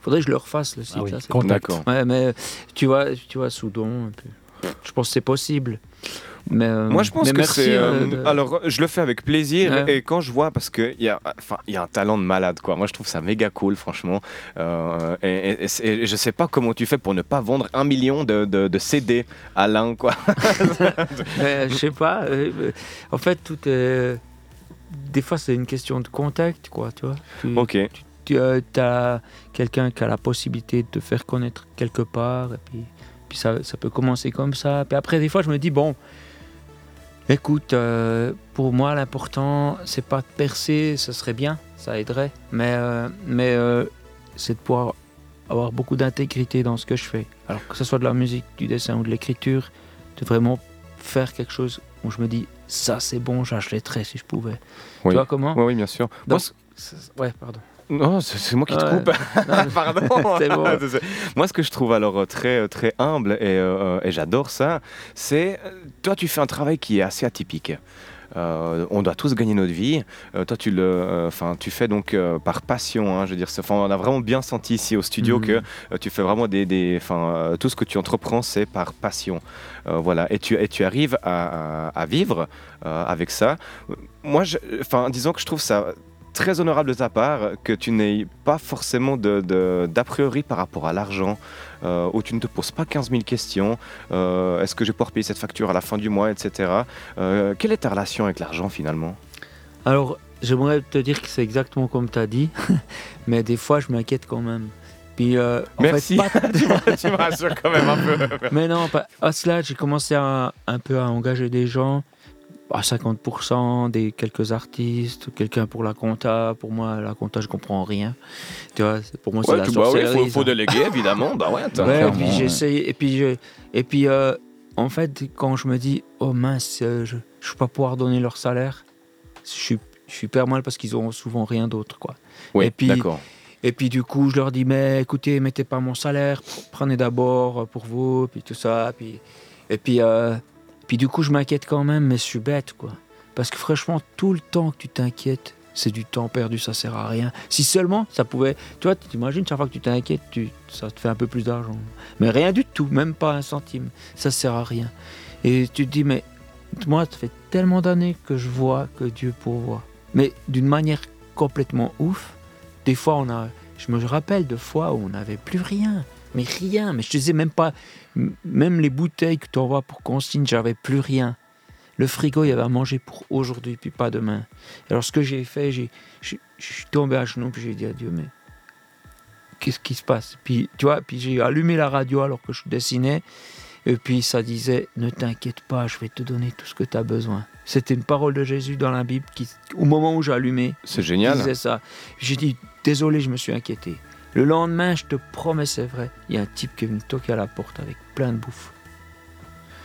faudrait que je le refasse le site. Ah oui, là, c'est- contact. Ouais, mais tu vois, tu vois sous don, et puis, je pense que c'est possible. Mais, euh, Moi, je pense mais que c'est. euh, de- Alors, je le fais avec plaisir Ouais. et quand je vois, parce qu'il y, a- enfin, il y a un talent de malade, quoi. Moi, je trouve ça méga cool, franchement. Euh, et, et- et je sais pas comment tu fais pour ne pas vendre un million de, de- de CD à l'un, quoi. Je sais pas. en fait, tout est. Des fois, c'est une question de contact, quoi, tu vois. Tu, ok. tu as quelqu'un qui a la possibilité de te faire connaître quelque part, et puis, puis ça, ça peut commencer comme ça. Puis après, des fois, je me dis, bon, écoute, euh, pour moi, l'important, c'est pas de percer, ce serait bien, ça aiderait, mais, euh, mais euh, c'est de pouvoir avoir beaucoup d'intégrité dans ce que je fais. Alors que ce soit de la musique, du dessin ou de l'écriture, de vraiment faire quelque chose où je me dis, ça c'est bon, j'achèterais si je pouvais. Oui. Tu vois comment Oui, oui, bien sûr. Moi, Donc, ce- c'est- Ouais, pardon. non, c'est moi qui te Ouais. coupe. Non, Pardon. C'est bon. Moi, ce que je trouve alors euh, très, euh, très humble et, euh, et j'adore ça, c'est toi, tu fais un travail qui est assez atypique. Euh, on doit tous gagner notre vie. Euh, toi, tu le, euh, enfin, tu fais donc par passion. hein, je veux dire, on a vraiment bien senti ici au studio Mhm. que tu fais vraiment des, enfin, tout ce que tu entreprends, c'est par passion. Voilà, et tu, et tu arrives à, à- à vivre avec ça. Moi, enfin, disons que je trouve ça très honorable de ta part que tu n'aies pas forcément d'a priori par rapport à l'argent, euh, où tu ne te poses pas 15 000 questions. euh, Est-ce que je vais pouvoir payer cette facture à la fin du mois, etc. Euh, quelle est ta relation avec l'argent finalement? Alors, j'aimerais te dire que c'est exactement comme tu as dit, mais des fois, je m'inquiète quand même. Puis, euh, en Merci. fait, pas- tu me- rassures quand même un peu. mais non, pas- à cela, j'ai commencé à, un peu à engager des gens, à 50%, des quelques artistes, quelqu'un pour la compta. Pour moi, la compta, je comprends rien. Tu vois, pour moi, c'est la bah ouais, sorcellerie. faut, faut ça. déléguer évidemment. bah ouais. Ouais, et puis essayé, et puis, je- et puis euh, en fait, quand je me dis, oh mince, euh, je ne vais pas pouvoir donner leur salaire, je suis, je suis hyper mal parce qu'ils ont souvent rien d'autre, quoi. Oui, et puis- d'accord. Et puis du coup, je leur dis, mais écoutez, mettez pas mon salaire, prenez d'abord pour vous, puis tout ça, puis et puis euh, puis du coup, je m'inquiète quand même, mais je suis bête, quoi. Parce que franchement, tout le temps que tu t'inquiètes, c'est du temps perdu, ça sert à rien. Si seulement ça pouvait, tu t'imagines chaque fois que tu t'inquiètes, tu, ça te fait un peu plus d'argent, mais rien du tout, même pas un centime, ça sert à rien. Et tu te dis, mais moi, ça fait tellement d'années que je vois que Dieu pourvoit, mais d'une manière complètement ouf. Des fois, on a, je me rappelle de fois où on n'avait plus rien, mais rien. Mais je te disais même pas, même les bouteilles que tu envoies pour consigne, j'avais plus rien. Le frigo, il y avait à manger pour aujourd'hui, puis pas demain. Alors, ce que j'ai fait, j'ai, je suis tombé à genoux, puis j'ai dit à Dieu, mais qu'est-ce qui se passe? Puis, tu vois, puis j'ai allumé la radio alors que je dessinais, et puis ça disait, ne t'inquiète pas, je vais te donner tout ce que tu as besoin. C'était une parole de Jésus dans la Bible qui, au moment où j'ai allumé, C'est génial. disait ça. J'ai dit, désolé, je me suis inquiété. Le lendemain, je te promets, c'est vrai, il y a un type qui est venu toquer à la porte avec plein de bouffe.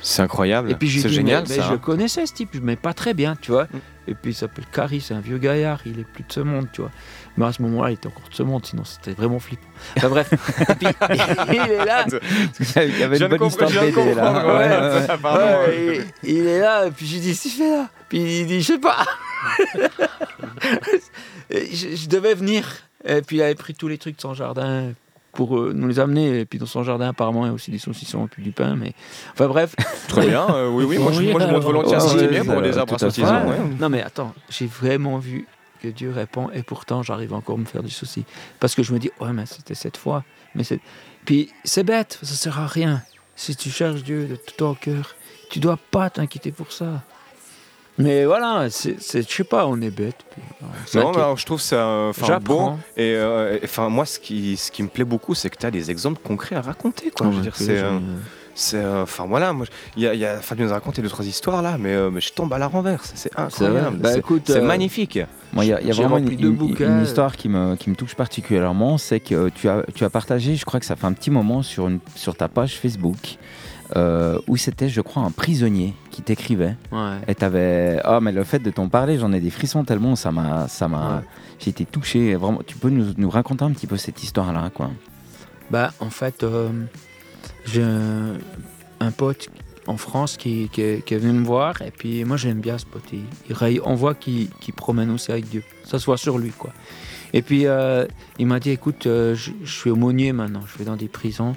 C'est incroyable. Et puis C'est génial mais, mais ça. je le connaissais ce type, mais pas très bien, tu vois. Mm. Et puis il s'appelle Carrie, c'est un vieux gaillard, il est plus de ce monde, tu vois. Mais à ce moment-là, il était encore de ce monde, sinon c'était vraiment flippant. Enfin bref, et puis il est là, Il y avait Je une bonne histoire je de BD là. ouais, Ouais, ouais. il, il est là, et puis j'ai dit, si fait là Puis il dit, je sais pas. Je, je devais venir. Et puis il avait pris tous les trucs de son jardin pour euh, nous les amener. Et puis dans son jardin, apparemment, il y a aussi des saucissons et puis du pain. Mais enfin bref. Très bien. euh, oui, oui. Moi, je, moi, je monte volontiers à ouais, Sicilien ouais, pour des euh, arbres à ouais. Non mais attends, j'ai vraiment vu que Dieu répond et pourtant j'arrive encore à me faire du souci. Parce que je me dis, ouais mais c'était cette fois. Mais c'est... Puis c'est bête, ça sert à rien. Si tu cherches Dieu de tout ton cœur, tu dois pas t'inquiéter pour ça. Mais voilà, c'est, je sais pas, on est bête. Non, mais alors, je trouve ça euh, enfin, bon. Et euh, et, enfin, moi, ce qui, ce qui me plaît beaucoup, c'est que tu as des exemples concrets à raconter. Quoi. Non, je veux dire, c'est, euh, enfin voilà, moi, il y a, y a Fabien nous a raconté deux trois histoires là, mais, euh, mais je tombe à la renverse. C'est incroyable. Bah, c'est, euh, magnifique. Moi, il y a, y vraiment une, histoire qui me, qui me touche particulièrement, c'est que tu as, tu as partagé, je crois que ça fait un petit moment sur, une, sur ta page Facebook, euh, où c'était, je crois, un prisonnier qui t'écrivait. Ouais. Et t'avais... Ah, mais le fait de t'en parler, j'en ai des frissons tellement, ça m'a... Ça m'a... Ouais. J'ai été touché, vraiment. Tu peux nous, nous raconter un petit peu cette histoire-là, quoi Bah, en fait, euh, j'ai un, un pote en France qui, qui est, qui est venu me voir, et puis moi j'aime bien ce pote. Il, il on voit qu'il qu'il promène aussi avec Dieu. Ça se voit sur lui, quoi. Et puis euh, il m'a dit écoute, je, je suis aumônier maintenant, je vais dans des prisons,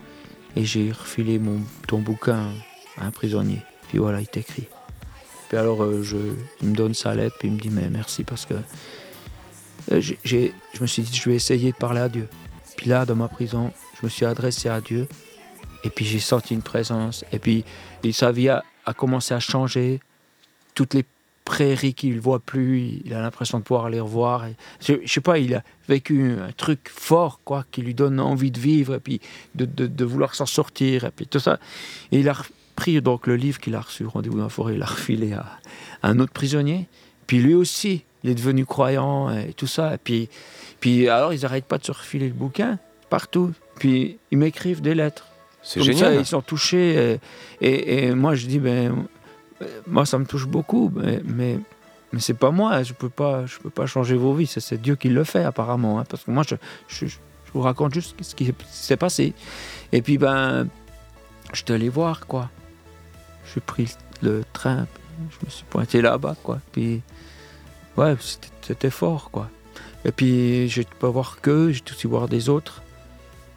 et j'ai refilé mon, ton bouquin à un prisonnier. Puis voilà, il t'écrit. Puis alors, euh, je, il me donne sa lettre, puis il me dit mais merci parce que euh, j'ai- je me suis dit je vais essayer de parler à Dieu. Puis là, dans ma prison, je me suis adressé à Dieu. Et puis j'ai senti une présence. Et puis sa vie a, a commencé à changer. Toutes les prairies qu'il voit plus, il a l'impression de pouvoir les revoir. Et je, je sais pas, il a vécu un truc fort, quoi, qui lui donne envie de vivre et puis de, de- de vouloir s'en sortir. Et puis tout ça. Et il a pris donc le livre qu'il a reçu, Rendez-vous dans la forêt, il l'a refilé à, à un autre prisonnier. Puis lui aussi, il est devenu croyant et tout ça. Et puis, puis alors, ils n'arrêtent pas de se refiler le bouquin partout. Puis ils m'écrivent des lettres. C'est génial. ça, ils sont touchés. Et, et- et moi, je dis, ben, moi, ça me touche beaucoup, mais, mais, mais c'est pas moi. Je peux pas, je peux pas changer vos vies. C'est- Dieu qui le fait, apparemment. hein, parce que moi, je, je, je vous raconte juste ce qui s'est passé. Et puis, ben, je suis allé voir, quoi. J'ai pris le train je me suis pointé là-bas, quoi. Puis, ouais, c'était- fort, quoi. Et puis, j'ai pas voir que, j'ai aussi voir des autres.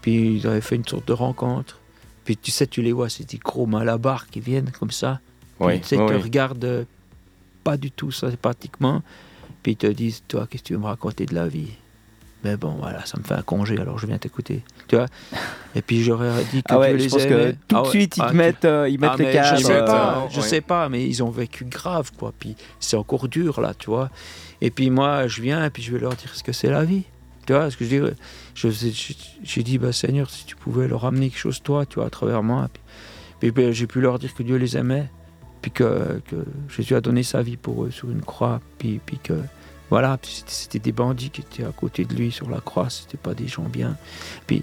Puis, ils avaient fait une sorte de rencontre. Puis, tu sais, tu les vois, c'est des gros malabars qui viennent comme ça. Puis, tu sais, te oui. regardent euh, pas du tout sympathiquement. Puis, ils te disent, toi, qu'est-ce que tu veux me raconter de la vie? Mais bon, voilà, ça me fait un congé, alors je viens t'écouter. Tu vois? Et puis, j'aurais dit que Ah ouais, Dieu je les pense que aimait. tout Ah de ouais. suite, ils Ah, te tu- mettent, euh, ils mettent ah, les cadres. Je sais euh, pas, je ouais. sais pas, mais ils ont vécu grave, quoi. Puis c'est encore dur, là, tu vois. Et puis moi, je viens, et puis je vais leur dire ce que c'est la vie. Tu vois, ce que je dis, je- je- dit, bah, Seigneur, si tu pouvais leur amener quelque chose, toi, tu vois, à travers moi. Puis, puis, ben, j'ai pu leur dire que Dieu les aimait, puis que, que Jésus a donné sa vie pour eux sur une croix, puis, puis que, voilà, c'était- des bandits qui étaient à côté de lui sur la croix, c'était pas des gens bien. Puis,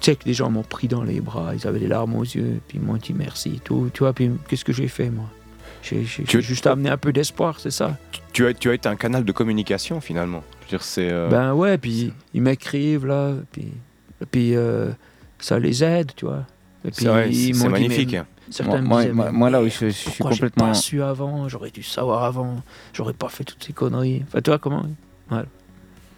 tu sais que les gens m'ont pris dans les bras, ils avaient les larmes aux yeux, puis ils m'ont dit merci tout. Tu vois, puis qu'est-ce que j'ai fait, moi? J'ai juste amené un peu d'espoir, c'est ça? Tu as, tu as été un canal de communication finalement. Je veux dire, c'est. euh, Ben ouais, puis ils m'écrivent là, puis, puis euh, ça les aide, tu vois. Et puis ils dit, magnifique. mais certains Moi, me moi, disaient, moi- mais moi, là où je, je suis complètement. pas su avant, j'aurais dû savoir avant, j'aurais pas fait toutes ces conneries. Enfin, tu vois comment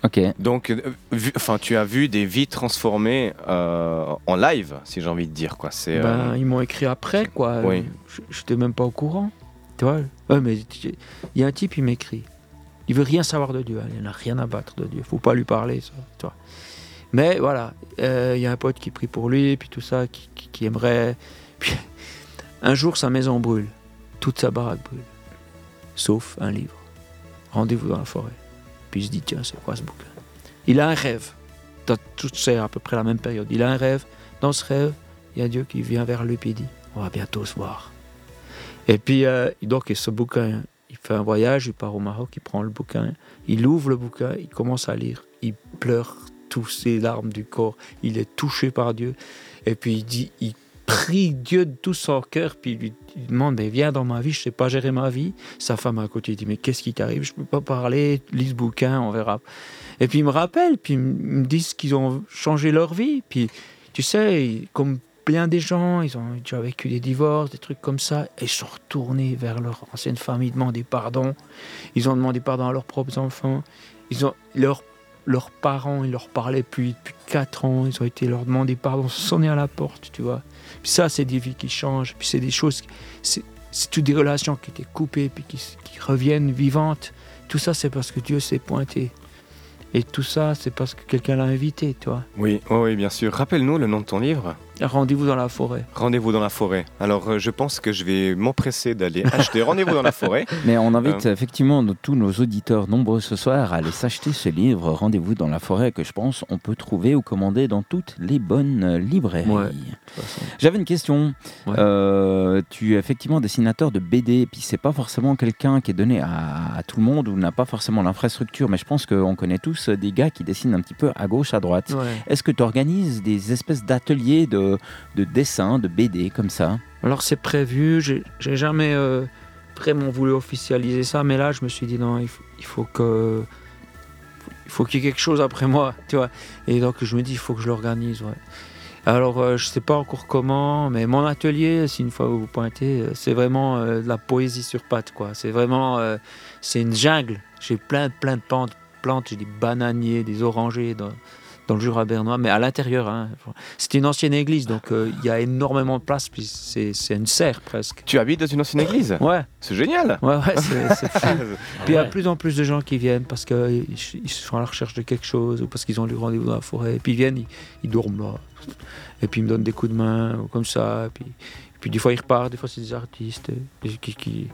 Ok. Donc, euh, vu- enfin, tu as vu des vies transformées euh, en live, si j'ai envie de dire quoi. C'est. euh, Ben, ils m'ont écrit après, quoi. Oui. Je- J'étais même pas au courant. Tu vois? Ouais, mais il y a un type, il m'écrit. Il veut rien savoir de Dieu. hein. Il n'a rien à battre de Dieu. Faut pas lui parler, ça. Tu vois. Mais voilà, euh, il y a un pote qui prie pour lui, puis tout ça, qui, qui- qui aimerait. Puis, un jour, sa maison brûle. Toute sa baraque brûle. Sauf un livre. Rendez-vous dans la forêt. Puis il se dit, tiens, c'est quoi ce bouquin? Il a un rêve. C'est à peu près la même période. Il a un rêve. Dans ce rêve, il y a Dieu qui vient vers lui et dit On va bientôt se voir. Et puis, euh, donc, ce bouquin, il fait un voyage, il part au Maroc, il prend le bouquin, il ouvre le bouquin, il commence à lire, il pleure tous ses larmes du corps, il est touché par Dieu. Et puis, il dit Il prie Dieu de tout son cœur, puis lui demande Mais viens dans ma vie, je sais pas gérer ma vie. Sa femme à côté dit Mais qu'est-ce qui t'arrive? Je peux pas parler, lis ce bouquin, on verra. Et puis, il me rappelle, puis ils me disent qu'ils ont changé leur vie, puis tu sais, comme plein des gens, ils ont déjà vécu des divorces, des trucs comme ça, et ils sont retournés vers leur ancienne famille, demander pardon. Ils ont demandé pardon à leurs propres enfants. Ils ont, leurs, leurs parents, ils leur parlaient depuis, depuis 4 ans, ils ont été leur demander pardon, sonner à la porte, tu vois. Puis ça, c'est des vies qui changent, puis c'est des choses, c'est, toutes des relations qui étaient coupées, puis qui, qui reviennent vivantes. Tout ça, c'est parce que Dieu s'est pointé. Et tout ça, c'est parce que quelqu'un l'a invité. Oui, oui, oui, bien sûr. Rappelle-nous le nom de ton livre. Rendez-vous dans la forêt. Rendez-vous dans la forêt. Alors, euh, je pense que je vais m'empresser d'aller acheter Rendez-vous dans la forêt. Mais on invite Euh. effectivement nos- tous nos auditeurs nombreux ce soir à aller s'acheter ce livre Rendez-vous dans la forêt que je pense on peut trouver ou commander dans toutes les bonnes librairies. Ouais. J'avais une question. Ouais. Euh, tu es effectivement dessinateur de BD, et puis c'est pas forcément quelqu'un qui est donné à, à tout le monde ou n'a pas forcément l'infrastructure, mais je pense qu'on connaît tous des gars qui dessinent un petit peu à gauche, à droite. Ouais. Est-ce que tu organises des espèces d'ateliers de, de dessin, de BD comme ça Alors c'est prévu, j'ai jamais euh, vraiment voulu officialiser ça, mais là je me suis dit non, il faut, faut que il faut qu'il y ait quelque chose après moi, tu vois. Et donc je me dis il faut que je l'organise. Alors euh, je sais pas encore comment, mais mon atelier, si une fois vous vous pointez, euh, c'est vraiment de la poésie sur pattes, quoi. C'est vraiment, c'est une jungle. J'ai plein, plein de plantes, plantes, j'ai des bananiers, des orangers dans le Jura bernois, mais à l'intérieur. Hein. C'était une ancienne église, donc euh, il y a énormément de place, puis c'est c'est une serre presque. Tu habites dans une ancienne église? Ouais, C'est génial ouais, ouais, c'est c'est fou. Puis il y a de plus en plus de gens qui viennent parce qu'ils ils sont à la recherche de quelque chose ou parce qu'ils ont du rendez-vous dans la forêt. Et puis ils viennent, ils, ils dorment là. Et puis ils me donnent des coups de main ou comme ça. Et puis, puis des fois ils repartent, des fois c'est des artistes euh, qui, qui,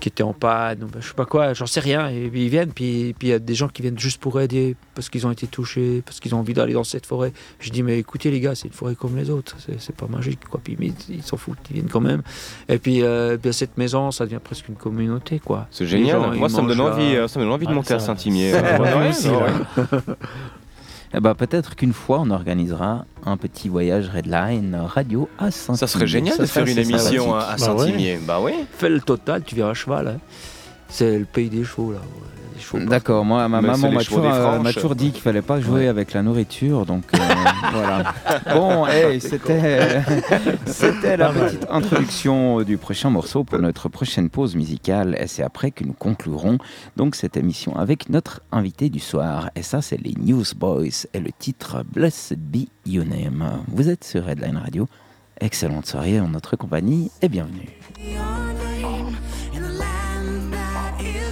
qui étaient en panne, ben, je sais pas quoi, j'en sais rien. Et puis ils viennent, puis puis il y a des gens qui viennent juste pour aider parce qu'ils ont été touchés, parce qu'ils ont envie d'aller dans cette forêt. Je dis, mais écoutez les gars, c'est une forêt comme les autres, c'est c'est pas magique. Quoi. Puis mais ils s'en foutent, ils viennent quand même. Et puis, euh, puis à cette maison, ça devient presque une communauté. quoi. C'est génial. gens, Moi, ça me donne envie, euh, ça me donne envie de Ah, monter ça- à Saint-Imier. Eh ben, Peut-être qu'une fois on organisera un petit voyage Redline radio à saint Ça serait génial de faire une émission à, à Bah ouais. Saint-Imier. Bah oui. Fais le total, tu viens à cheval. hein. C'est le pays des chevaux, là. D'accord, moi, ma maman m'a toujours, euh, toujours, dit qu'il fallait pas jouer avec la nourriture, donc euh, voilà. Bon, hey, c'était c'était la petite introduction euh, du prochain morceau pour notre prochaine pause musicale, et c'est après que nous conclurons donc cette émission avec notre invité du soir, et ça, c'est les Newsboys et le titre Blessed Be Your Name. Vous êtes sur Headline Radio. Excellente soirée en notre compagnie et bienvenue.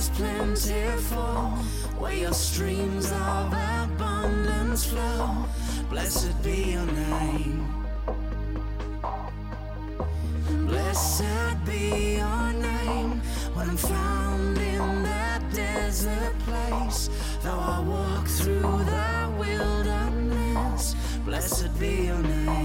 is plentiful, where your streams of abundance flow. Blessed be your name. Blessed be your name. When I'm found in that desert place, though I walk through the wilderness, blessed be your name.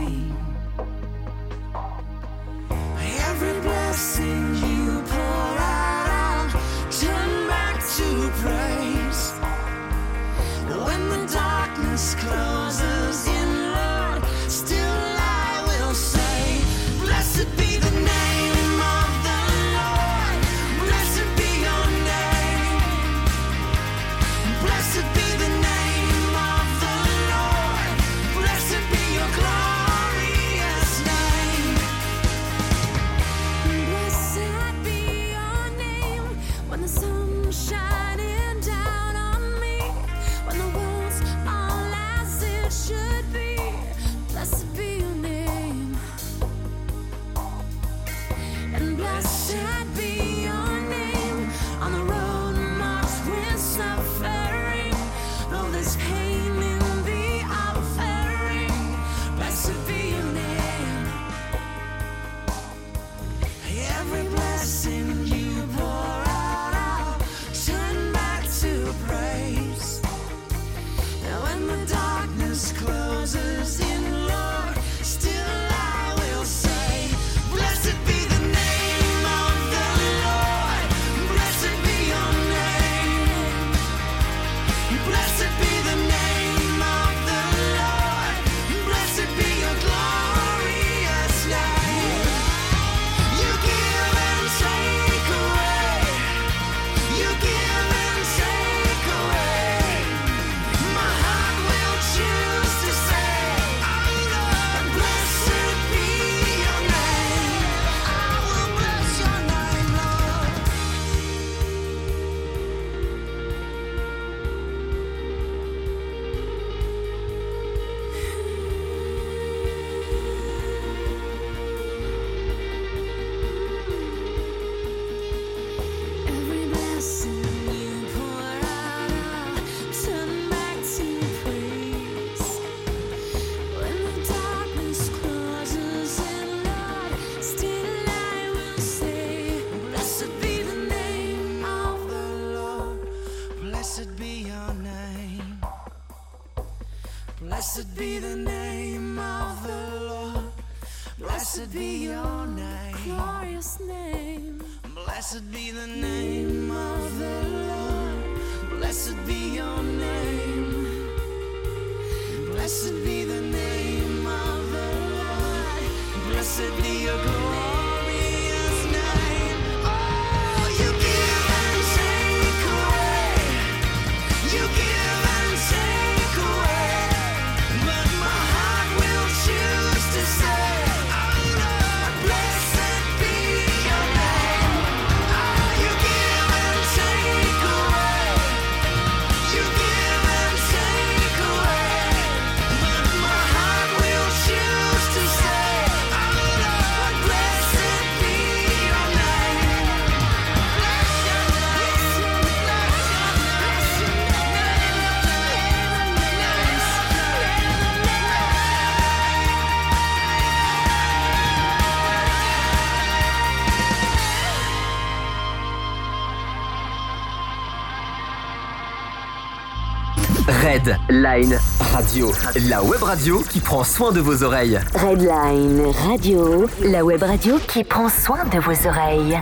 Redline Radio, la web radio qui prend soin de vos oreilles. Redline Radio, la web radio qui prend soin de vos oreilles.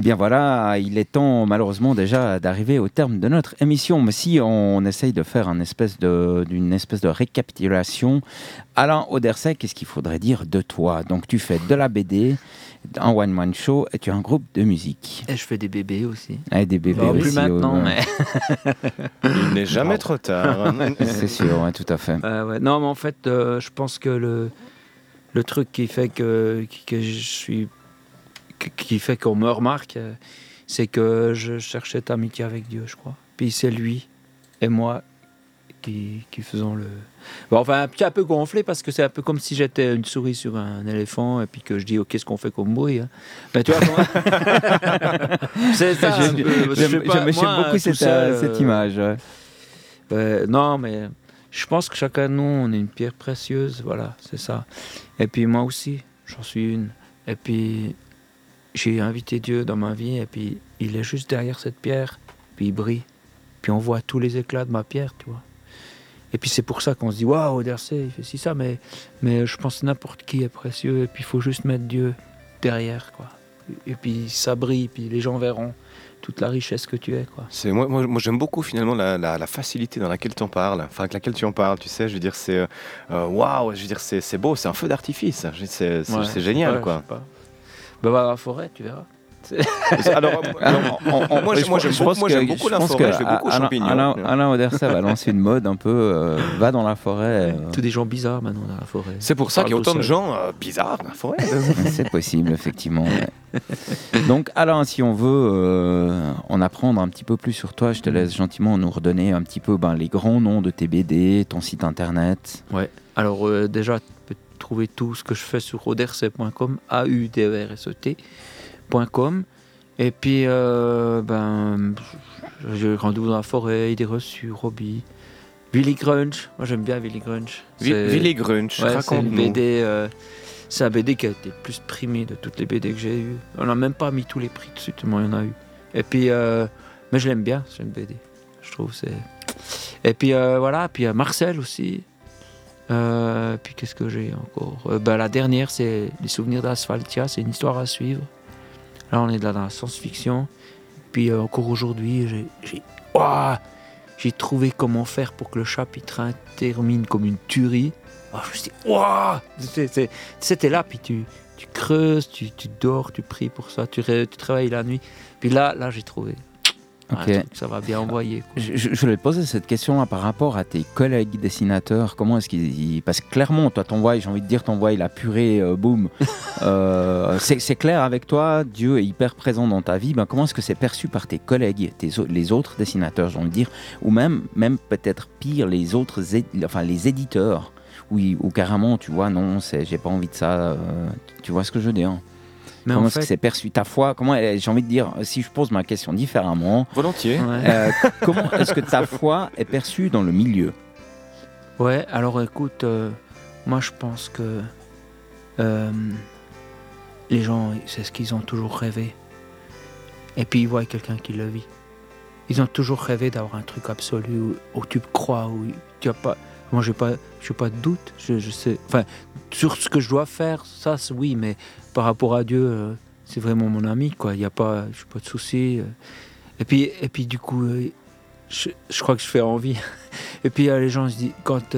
Eh bien voilà, il est temps malheureusement déjà d'arriver au terme de notre émission. Mais si on essaye de faire un espèce de, d'une espèce de récapitulation, Alain Auderset, qu'est-ce qu'il faudrait dire de toi? Donc tu fais de la BD, un one-man show et tu as un groupe de musique. Et je fais des bébés aussi. Et des bébés Bon, aussi. plus maintenant, ouais. mais. Il n'est jamais trop tard. C'est sûr, ouais, tout à fait. Euh, ouais. Non, mais en fait, euh, je pense que le, le truc qui fait que je suis. Qui- fait qu'on me remarque, euh, c'est que je cherchais cette amitié avec Dieu, je crois. Puis c'est lui et moi qui, qui faisons le. Bon, enfin, un petit un peu gonflé parce que c'est un peu comme si j'étais une souris sur un éléphant et puis que je dis, oh, qu'est-ce qu'on fait comme bruit hein. Mais tu vois, c'est ça. J'aime beaucoup cette, euh, cette euh, image. ouais. Ouais, non, mais je pense que chacun de nous, on est une pierre précieuse, voilà, c'est ça. Et puis moi aussi, j'en suis une. Et puis j'ai invité Dieu dans ma vie, et puis il est juste derrière cette pierre, puis il brille. Puis on voit tous les éclats de ma pierre, tu vois. Et puis c'est pour ça qu'on se dit, waouh, Oderse, il fait ci, ça, mais, mais je pense que n'importe qui est précieux, et puis il faut juste mettre Dieu derrière, quoi. Et puis ça brille, puis les gens verront toute la richesse que tu es, quoi. C'est moi, moi, moi, j'aime beaucoup finalement la, la- la facilité dans laquelle tu en parles, enfin avec laquelle tu en parles. Tu sais, je veux dire, c'est euh, waouh, je veux dire, c'est beau, c'est un feu d'artifice. C'est Ouais. génial, quoi. Ben, va à la forêt, tu verras. Alors, moi, Oui, moi, j'aime je beaucoup, pense moi, que- j'aime beaucoup je la pense forêt, que je vais beaucoup aux Alain- champignons. Alain, Alain Auderset va lancer une mode un peu, euh, va dans la forêt. euh, Tous des gens bizarres maintenant dans la forêt. C'est pour ça qu'il y a autant de gens euh, bizarres dans la forêt. C'est possible, effectivement. ouais. Donc, Alain, si on veut euh, en apprendre un petit peu plus sur toi, je te laisse gentiment nous redonner un petit peu ben, les grands noms de tes BD, ton site internet. Ouais. Alors euh, déjà, peux trouver tout ce que je fais sur auderset.com, a u d e r s e t.com. Et puis, euh, ben, j'ai rendez-vous dans la forêt, idées reçues, Robbie, Willy Grunge. Moi, j'aime bien Willy Grunge. Willy Grunch, Ouais, c'est une. BD. euh, c'est un BD qui a été le plus primé de toutes les BD que j'ai eues. On n'a même pas mis tous les prix dessus, tellement il y en a eu. Et puis, euh, mais je l'aime bien, c'est une BD. Je trouve c'est. Et puis euh, voilà, puis euh, Marcel aussi. Euh, puis qu'est-ce que j'ai encore? Euh, ben, La dernière, c'est Les souvenirs d'Asphaltia, c'est une histoire à suivre. Là, on est dans la science-fiction. Puis euh, encore aujourd'hui, j'ai- j'ai. Trouvé comment faire pour que le chapitre 1 termine comme une tuerie. Oh, je me suis dit, C'était là, puis tu, tu creuses, tu, dors, tu pries pour ça, tu, tu travailles la nuit. Puis là, là j'ai trouvé. Un Ok. truc, ça va bien envoyer. quoi. Je, je- je voulais te poser cette question-là par rapport à tes collègues dessinateurs. Comment est-ce qu'ils. ils- Parce que clairement, toi, ton voix, j'ai envie de dire, ton voix, il a purée, euh, boum. Euh, c'est clair avec toi, Dieu est hyper présent dans ta vie. Ben, comment est-ce que c'est perçu par tes collègues, tes, les autres dessinateurs, j'ai envie de dire, ou même, même peut-être pire, les autres, enfin les éditeurs, où carrément, tu vois, non, j'ai pas envie de ça. euh, tu vois ce que je veux dire? Mais Comment en est-ce que c'est perçu Ta foi, comment elle- j'ai envie de dire, si je pose ma question différemment, Volontiers. ouais. euh, comment est-ce que ta foi est perçue dans le milieu? Ouais, alors écoute, euh, moi je pense que euh, les gens, c'est ce qu'ils ont toujours rêvé. Et puis ils voient quelqu'un qui le vit. Ils ont toujours rêvé d'avoir un truc absolu où, où tu crois, où tu as pas. Moi, j'ai pas, j'ai pas de doute. Je, je sais, enfin, sur ce que je dois faire, ça, oui, mais par rapport à Dieu, euh, c'est vraiment mon ami, quoi. Il y a pas, pas de soucis. euh. Et puis, et puis du coup, euh, je, je crois que je fais envie. Et puis les gens se disent, quand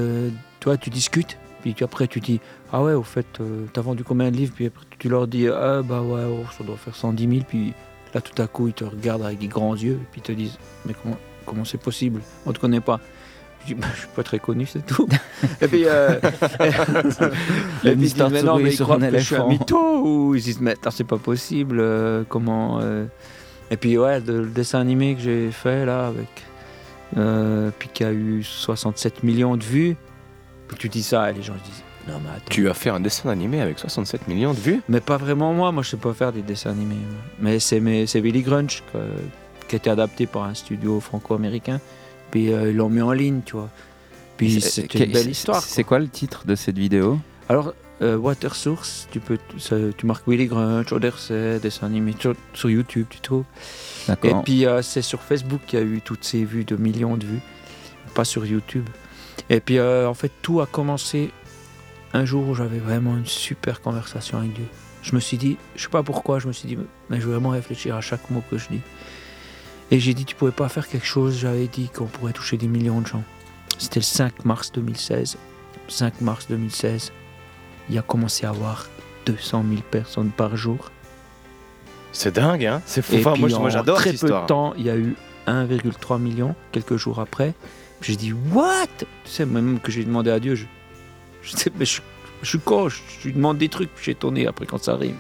toi tu discutes, puis après tu dis, ah ouais, au fait, t'as vendu combien de livres Puis après tu leur dis, ah bah ouais, oh, ça doit faire 110 000. Puis là tout à coup ils te regardent avec des grands yeux, et puis ils te disent, mais comment comment c'est possible? On te connaît pas. Je dis, bah, je suis pas très connu, c'est tout. et puis, euh, et puis ils disent, mais non, mais ils croient que je suis un éléphant. mytho, ou ils disent, mais attends, c'est pas possible, euh, comment. euh. Et puis ouais, de- le dessin animé que j'ai fait là, avec euh, puis qui a eu 67 millions de vues. Puis tu dis ça et les gens se disent non mais attends. Tu as fait un dessin animé avec 67 millions de vues? Mais pas vraiment moi, moi je sais pas faire des dessins animés. moi. Mais c'est mais c'est Billy Grunch que- qui a été adapté par un studio franco-américain. Puis euh, ils l'ont mis en ligne, tu vois. Puis C'est- c'était une belle c'est- histoire. C'est quoi le titre de cette vidéo? Alors, euh, Water Source, tu peux, tu marques Willy Grunch, Oderset, dessin animé sur, YouTube, tu trouves. Et puis euh, c'est sur Facebook qu'il y a eu toutes ces vues de millions de vues, pas sur YouTube. Et puis euh, en fait tout a commencé un jour où j'avais vraiment une super conversation avec Dieu. je me suis dit, je sais pas pourquoi, je me suis dit, mais je vais vraiment réfléchir à chaque mot que je dis. Et j'ai dit, tu pouvais pas faire quelque chose, j'avais dit qu'on pourrait toucher des millions de gens. C'était le 5 mars 2016. 5 mars 2016, il a commencé à avoir 200 000 personnes par jour. C'est dingue, hein C'est fou. Et Enfin, puis moi, je- moi, en j'adore très cette peu histoire. de temps, il y a eu 1,3 million quelques jours après. J'ai dit what? Tu sais même que j'ai demandé à Dieu. Je, je sais, mais je, je suis con. Je, je lui demande des trucs. puis J'ai étonné après quand ça arrive.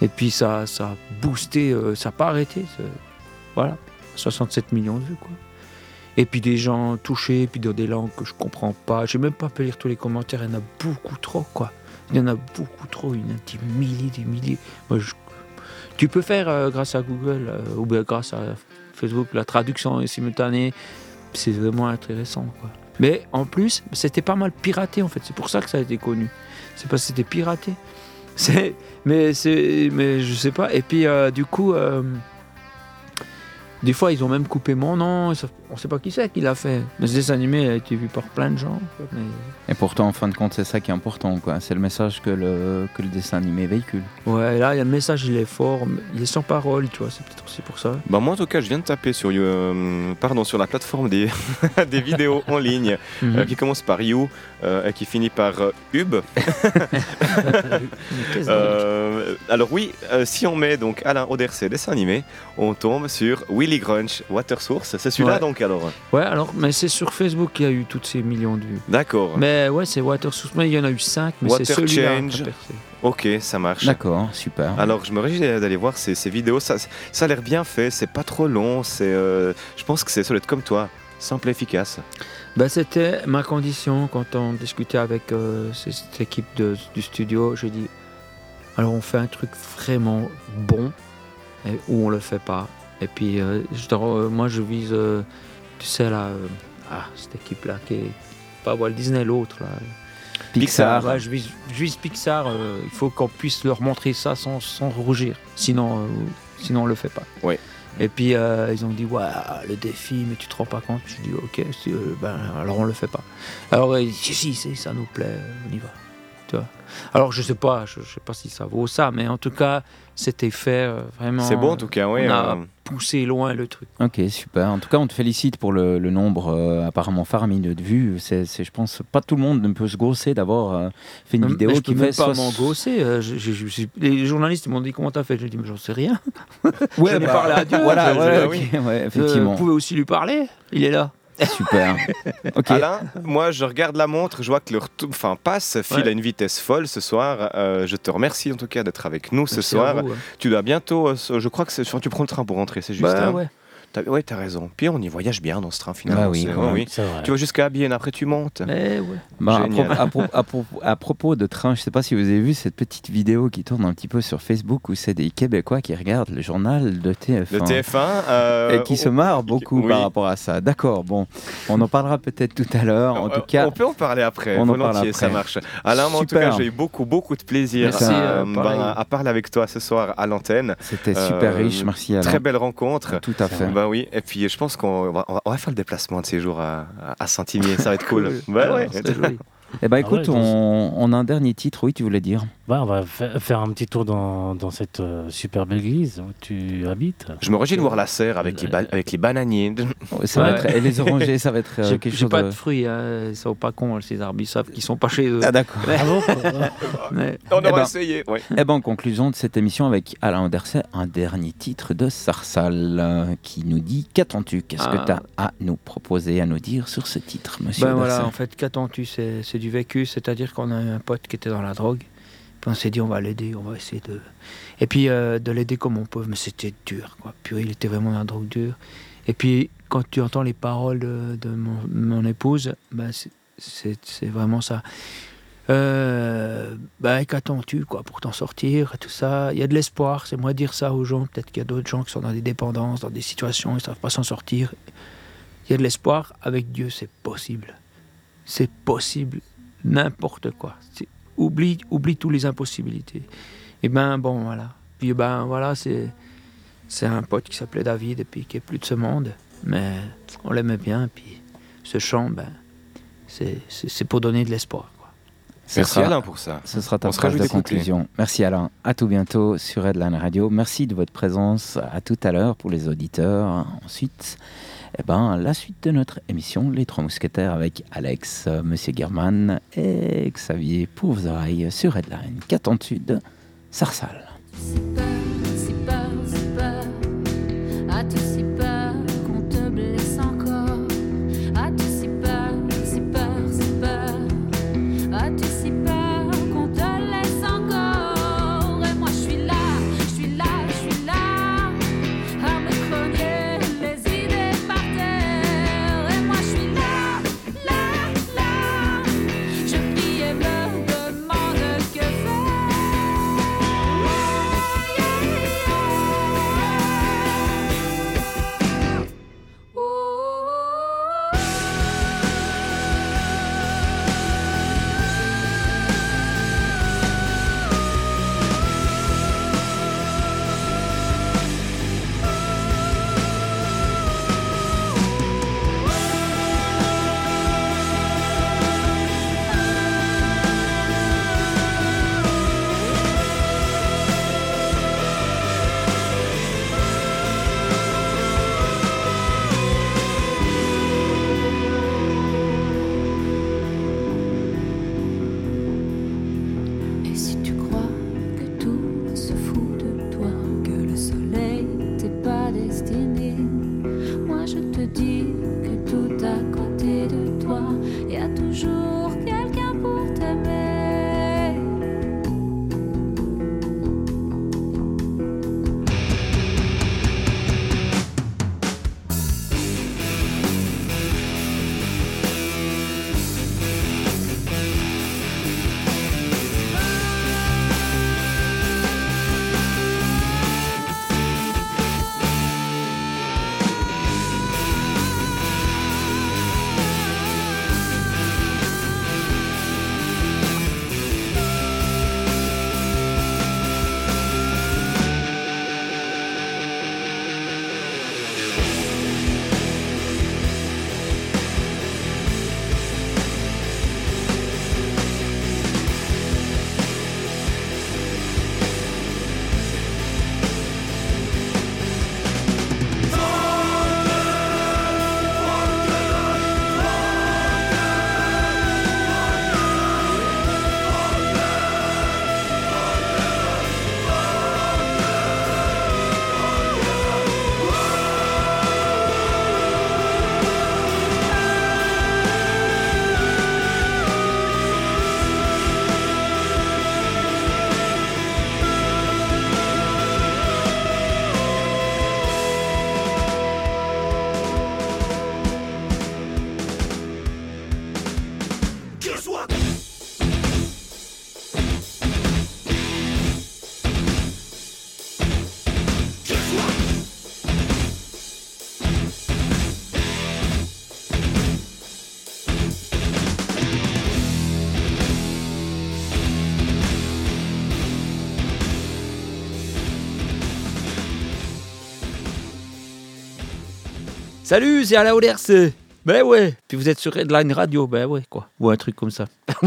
Et puis ça, ça a boosté. euh, ça n'a pas arrêté. Voilà, 67 millions de vues quoi. Et puis des gens touchés, puis dans des langues que je comprends pas. J'ai même pas pu lire tous les commentaires. Il y en a beaucoup trop quoi. Il y en a beaucoup trop. Il y en a des milliers, des milliers. Moi, je- tu peux faire euh, grâce à Google euh, ou bien grâce à Facebook la traduction simultanée. C'est vraiment intéressant. Quoi. Mais en plus, c'était pas mal piraté en fait. C'est pour ça que ça a été connu. C'est parce que c'était piraté. C'est, mais c'est, mais je sais pas. Et puis euh, du coup, des fois ils ont même coupé mon nom. Ça- On sait pas qui c'est qui l'a fait. Mais ce dessin animé a été vu par plein de gens. Mais Et pourtant, en fin de compte, c'est ça qui est important, quoi. C'est le message que le, que le dessin animé véhicule. ouais, là il y a le message, il est fort. Il est sans parole, tu vois. C'est peut-être aussi pour ça. Bah moi en tout cas je viens de taper sur, euh, pardon, sur la plateforme des, des vidéos en ligne Mhm. euh, qui commence par You euh, et qui finit par euh, Hub. Euh, alors oui, euh, si on met donc Alain Auderset dessin animé, on tombe sur Willy Grunch Water Source. C'est celui-là Ouais. donc alors Ouais, alors, mais c'est sur Facebook qu'il y a eu toutes ces millions de vues. D'accord. Mais ouais, c'est Water Source. Mais il y en a eu 5, mais c'est Water celui-là Change. qui a percé. Ok, ça marche. D'accord, super. Alors je me réjouis d'aller voir ces, ces vidéos. Ça, ça a l'air bien fait. C'est pas trop long. C'est, euh, je pense que c'est être comme toi, simple et efficace. Bah, c'était ma condition quand on discutait avec euh, cette équipe de- du studio. J'ai dit alors on fait un truc vraiment bon et, ou on le fait pas. Et puis euh, je moi je vise, euh, tu sais là, euh, ah, cette équipe là qui est pas Walt Disney l'autre là. Pixar. Ouais, je, vise, je vise Pixar. euh, il faut qu'on puisse leur montrer ça sans, sans rougir. Sinon, euh, sinon on le fait pas. Ouais. Et puis euh, ils ont dit ouais le défi mais tu te rends pas compte. Je dis ok euh, ben, alors on le fait pas. Alors euh, si si si, ça nous plaît on y va. Tu vois. Alors je sais pas je, je sais pas si ça vaut ça mais en tout cas c'était fait euh, vraiment. C'est bon en tout cas, oui. on a euh, poussé loin le truc. Ok, super. En tout cas, on te félicite pour le, le nombre euh, apparemment faramineux de vues. C'est, je pense, pas tout le monde ne peut se grosser d'avoir euh, fait une Mais vidéo je qui peux fait même pas m'en euh, je- je- je suis- les journalistes m'ont dit comment t'as fait? Je dis mais j'en sais rien. Ouais, ai bah, parlé à Dieu. Voilà, Je- ouais, je- Euh, effectivement. vous pouvez aussi lui parler. Il est là. Super. Alain, moi je regarde la montre, je vois que le retour, enfin passe, file Ouais. à une vitesse folle ce soir. Euh, je te remercie en tout cas d'être avec nous ce Merci soir. vous, ouais. Tu dois bientôt, euh, je crois que c'est, tu prends le train pour rentrer, c'est juste. Bah, hein ouais. T'as, ouais, t'as raison. Puis on y voyage bien dans ce train finalement. Ah oui, ouais, oui. C'est vrai. Tu vas jusqu'à Bienne, après tu montes. Eh ouais. Bah, à, Génial. propos, à pro- à propos- à propos de train, je sais pas si vous avez vu cette petite vidéo qui tourne un petit peu sur Facebook où c'est des Québécois qui regardent le journal de TF1. Le TF1. euh, et qui se marrent beaucoup oui. par rapport à ça. D'accord, bon, on en parlera peut-être tout à l'heure. En Euh, tout cas, on peut en parler après, on en parle volontiers, après. ça marche. Alain, moi, en tout Super. cas, j'ai eu beaucoup, beaucoup de plaisir Merci, euh, ben, à parler avec toi ce soir à l'antenne. c'était super Euh, riche, merci Alain. Très belle rencontre. Tout à fait. Bah oui, et puis je pense qu'on va, on va- on va faire le déplacement de ces jours à, à Saint-Imier, ça va être cool. Bah Alors, ouais. Eh ben Ah écoute, ouais, on, on a un dernier titre, oui, tu voulais dire. Ouais, on va fa- faire un petit tour dans, dans cette euh, superbe église où tu habites. Je me rejette de voir la serre avec les, ba- avec les bananiers. Ça va Ouais. être, et les orangers, ça va être euh, J'ai quelque chose pas de... de fruits, hein. ils sont pas cons, ces arbres, ils savent qu'ils sont pas chez eux. Ah d'accord. Ah bon Mais- On Eh aura ben, essayé. ouais. Eh ben, en conclusion de cette émission avec Alain Anderset, un dernier titre de Sarsal euh, qui nous dit Qu'attends-tu? Qu'est-ce que Ah. tu as à nous proposer, à nous dire sur ce titre, monsieur Ben Anderset? voilà, en fait, qu'attends-tu? C'est du vécu, c'est-à-dire qu'on a un pote qui était dans la drogue, puis on s'est dit on va l'aider, on va essayer de. Et puis euh, de l'aider comme on peut, mais c'était dur, quoi. Puis il était vraiment dans la drogue dure. Et puis quand tu entends les paroles de, de mon, épouse, ben, c'est- vraiment ça. Euh, ben, qu'attends-tu quoi pour t'en sortir tout ça Il y a de l'espoir, c'est moi dire ça aux gens. Peut-être qu'il y a d'autres gens qui sont dans des dépendances, dans des situations, ils savent pas s'en sortir. Il y a de l'espoir, avec Dieu c'est possible. C'est possible, n'importe quoi. Oublie, oublie toutes les impossibilités. Et ben bon, voilà. Puis eh ben voilà, c'est, un pote qui s'appelait David et puis qui est plus de ce monde. Mais on l'aimait bien. Et puis ce chant, ben, c'est, pour donner de l'espoir. Merci sera, Alain pour ça. Ce sera ta phrase de conclusion. Merci Alain. À tout bientôt sur Headline Radio. Merci de votre présence. À tout à l'heure pour les auditeurs. Ensuite. Eh ben, la suite de notre émission, Les Trois Mousquetaires avec Alex, euh, Monsieur German et Xavier pour vos oreilles sur Headline. Qu'attends-tu de Sarsal Salut, c'est à la Ben ouais. Puis vous êtes sur Headline Radio, ben ouais, quoi. Ou un truc comme ça.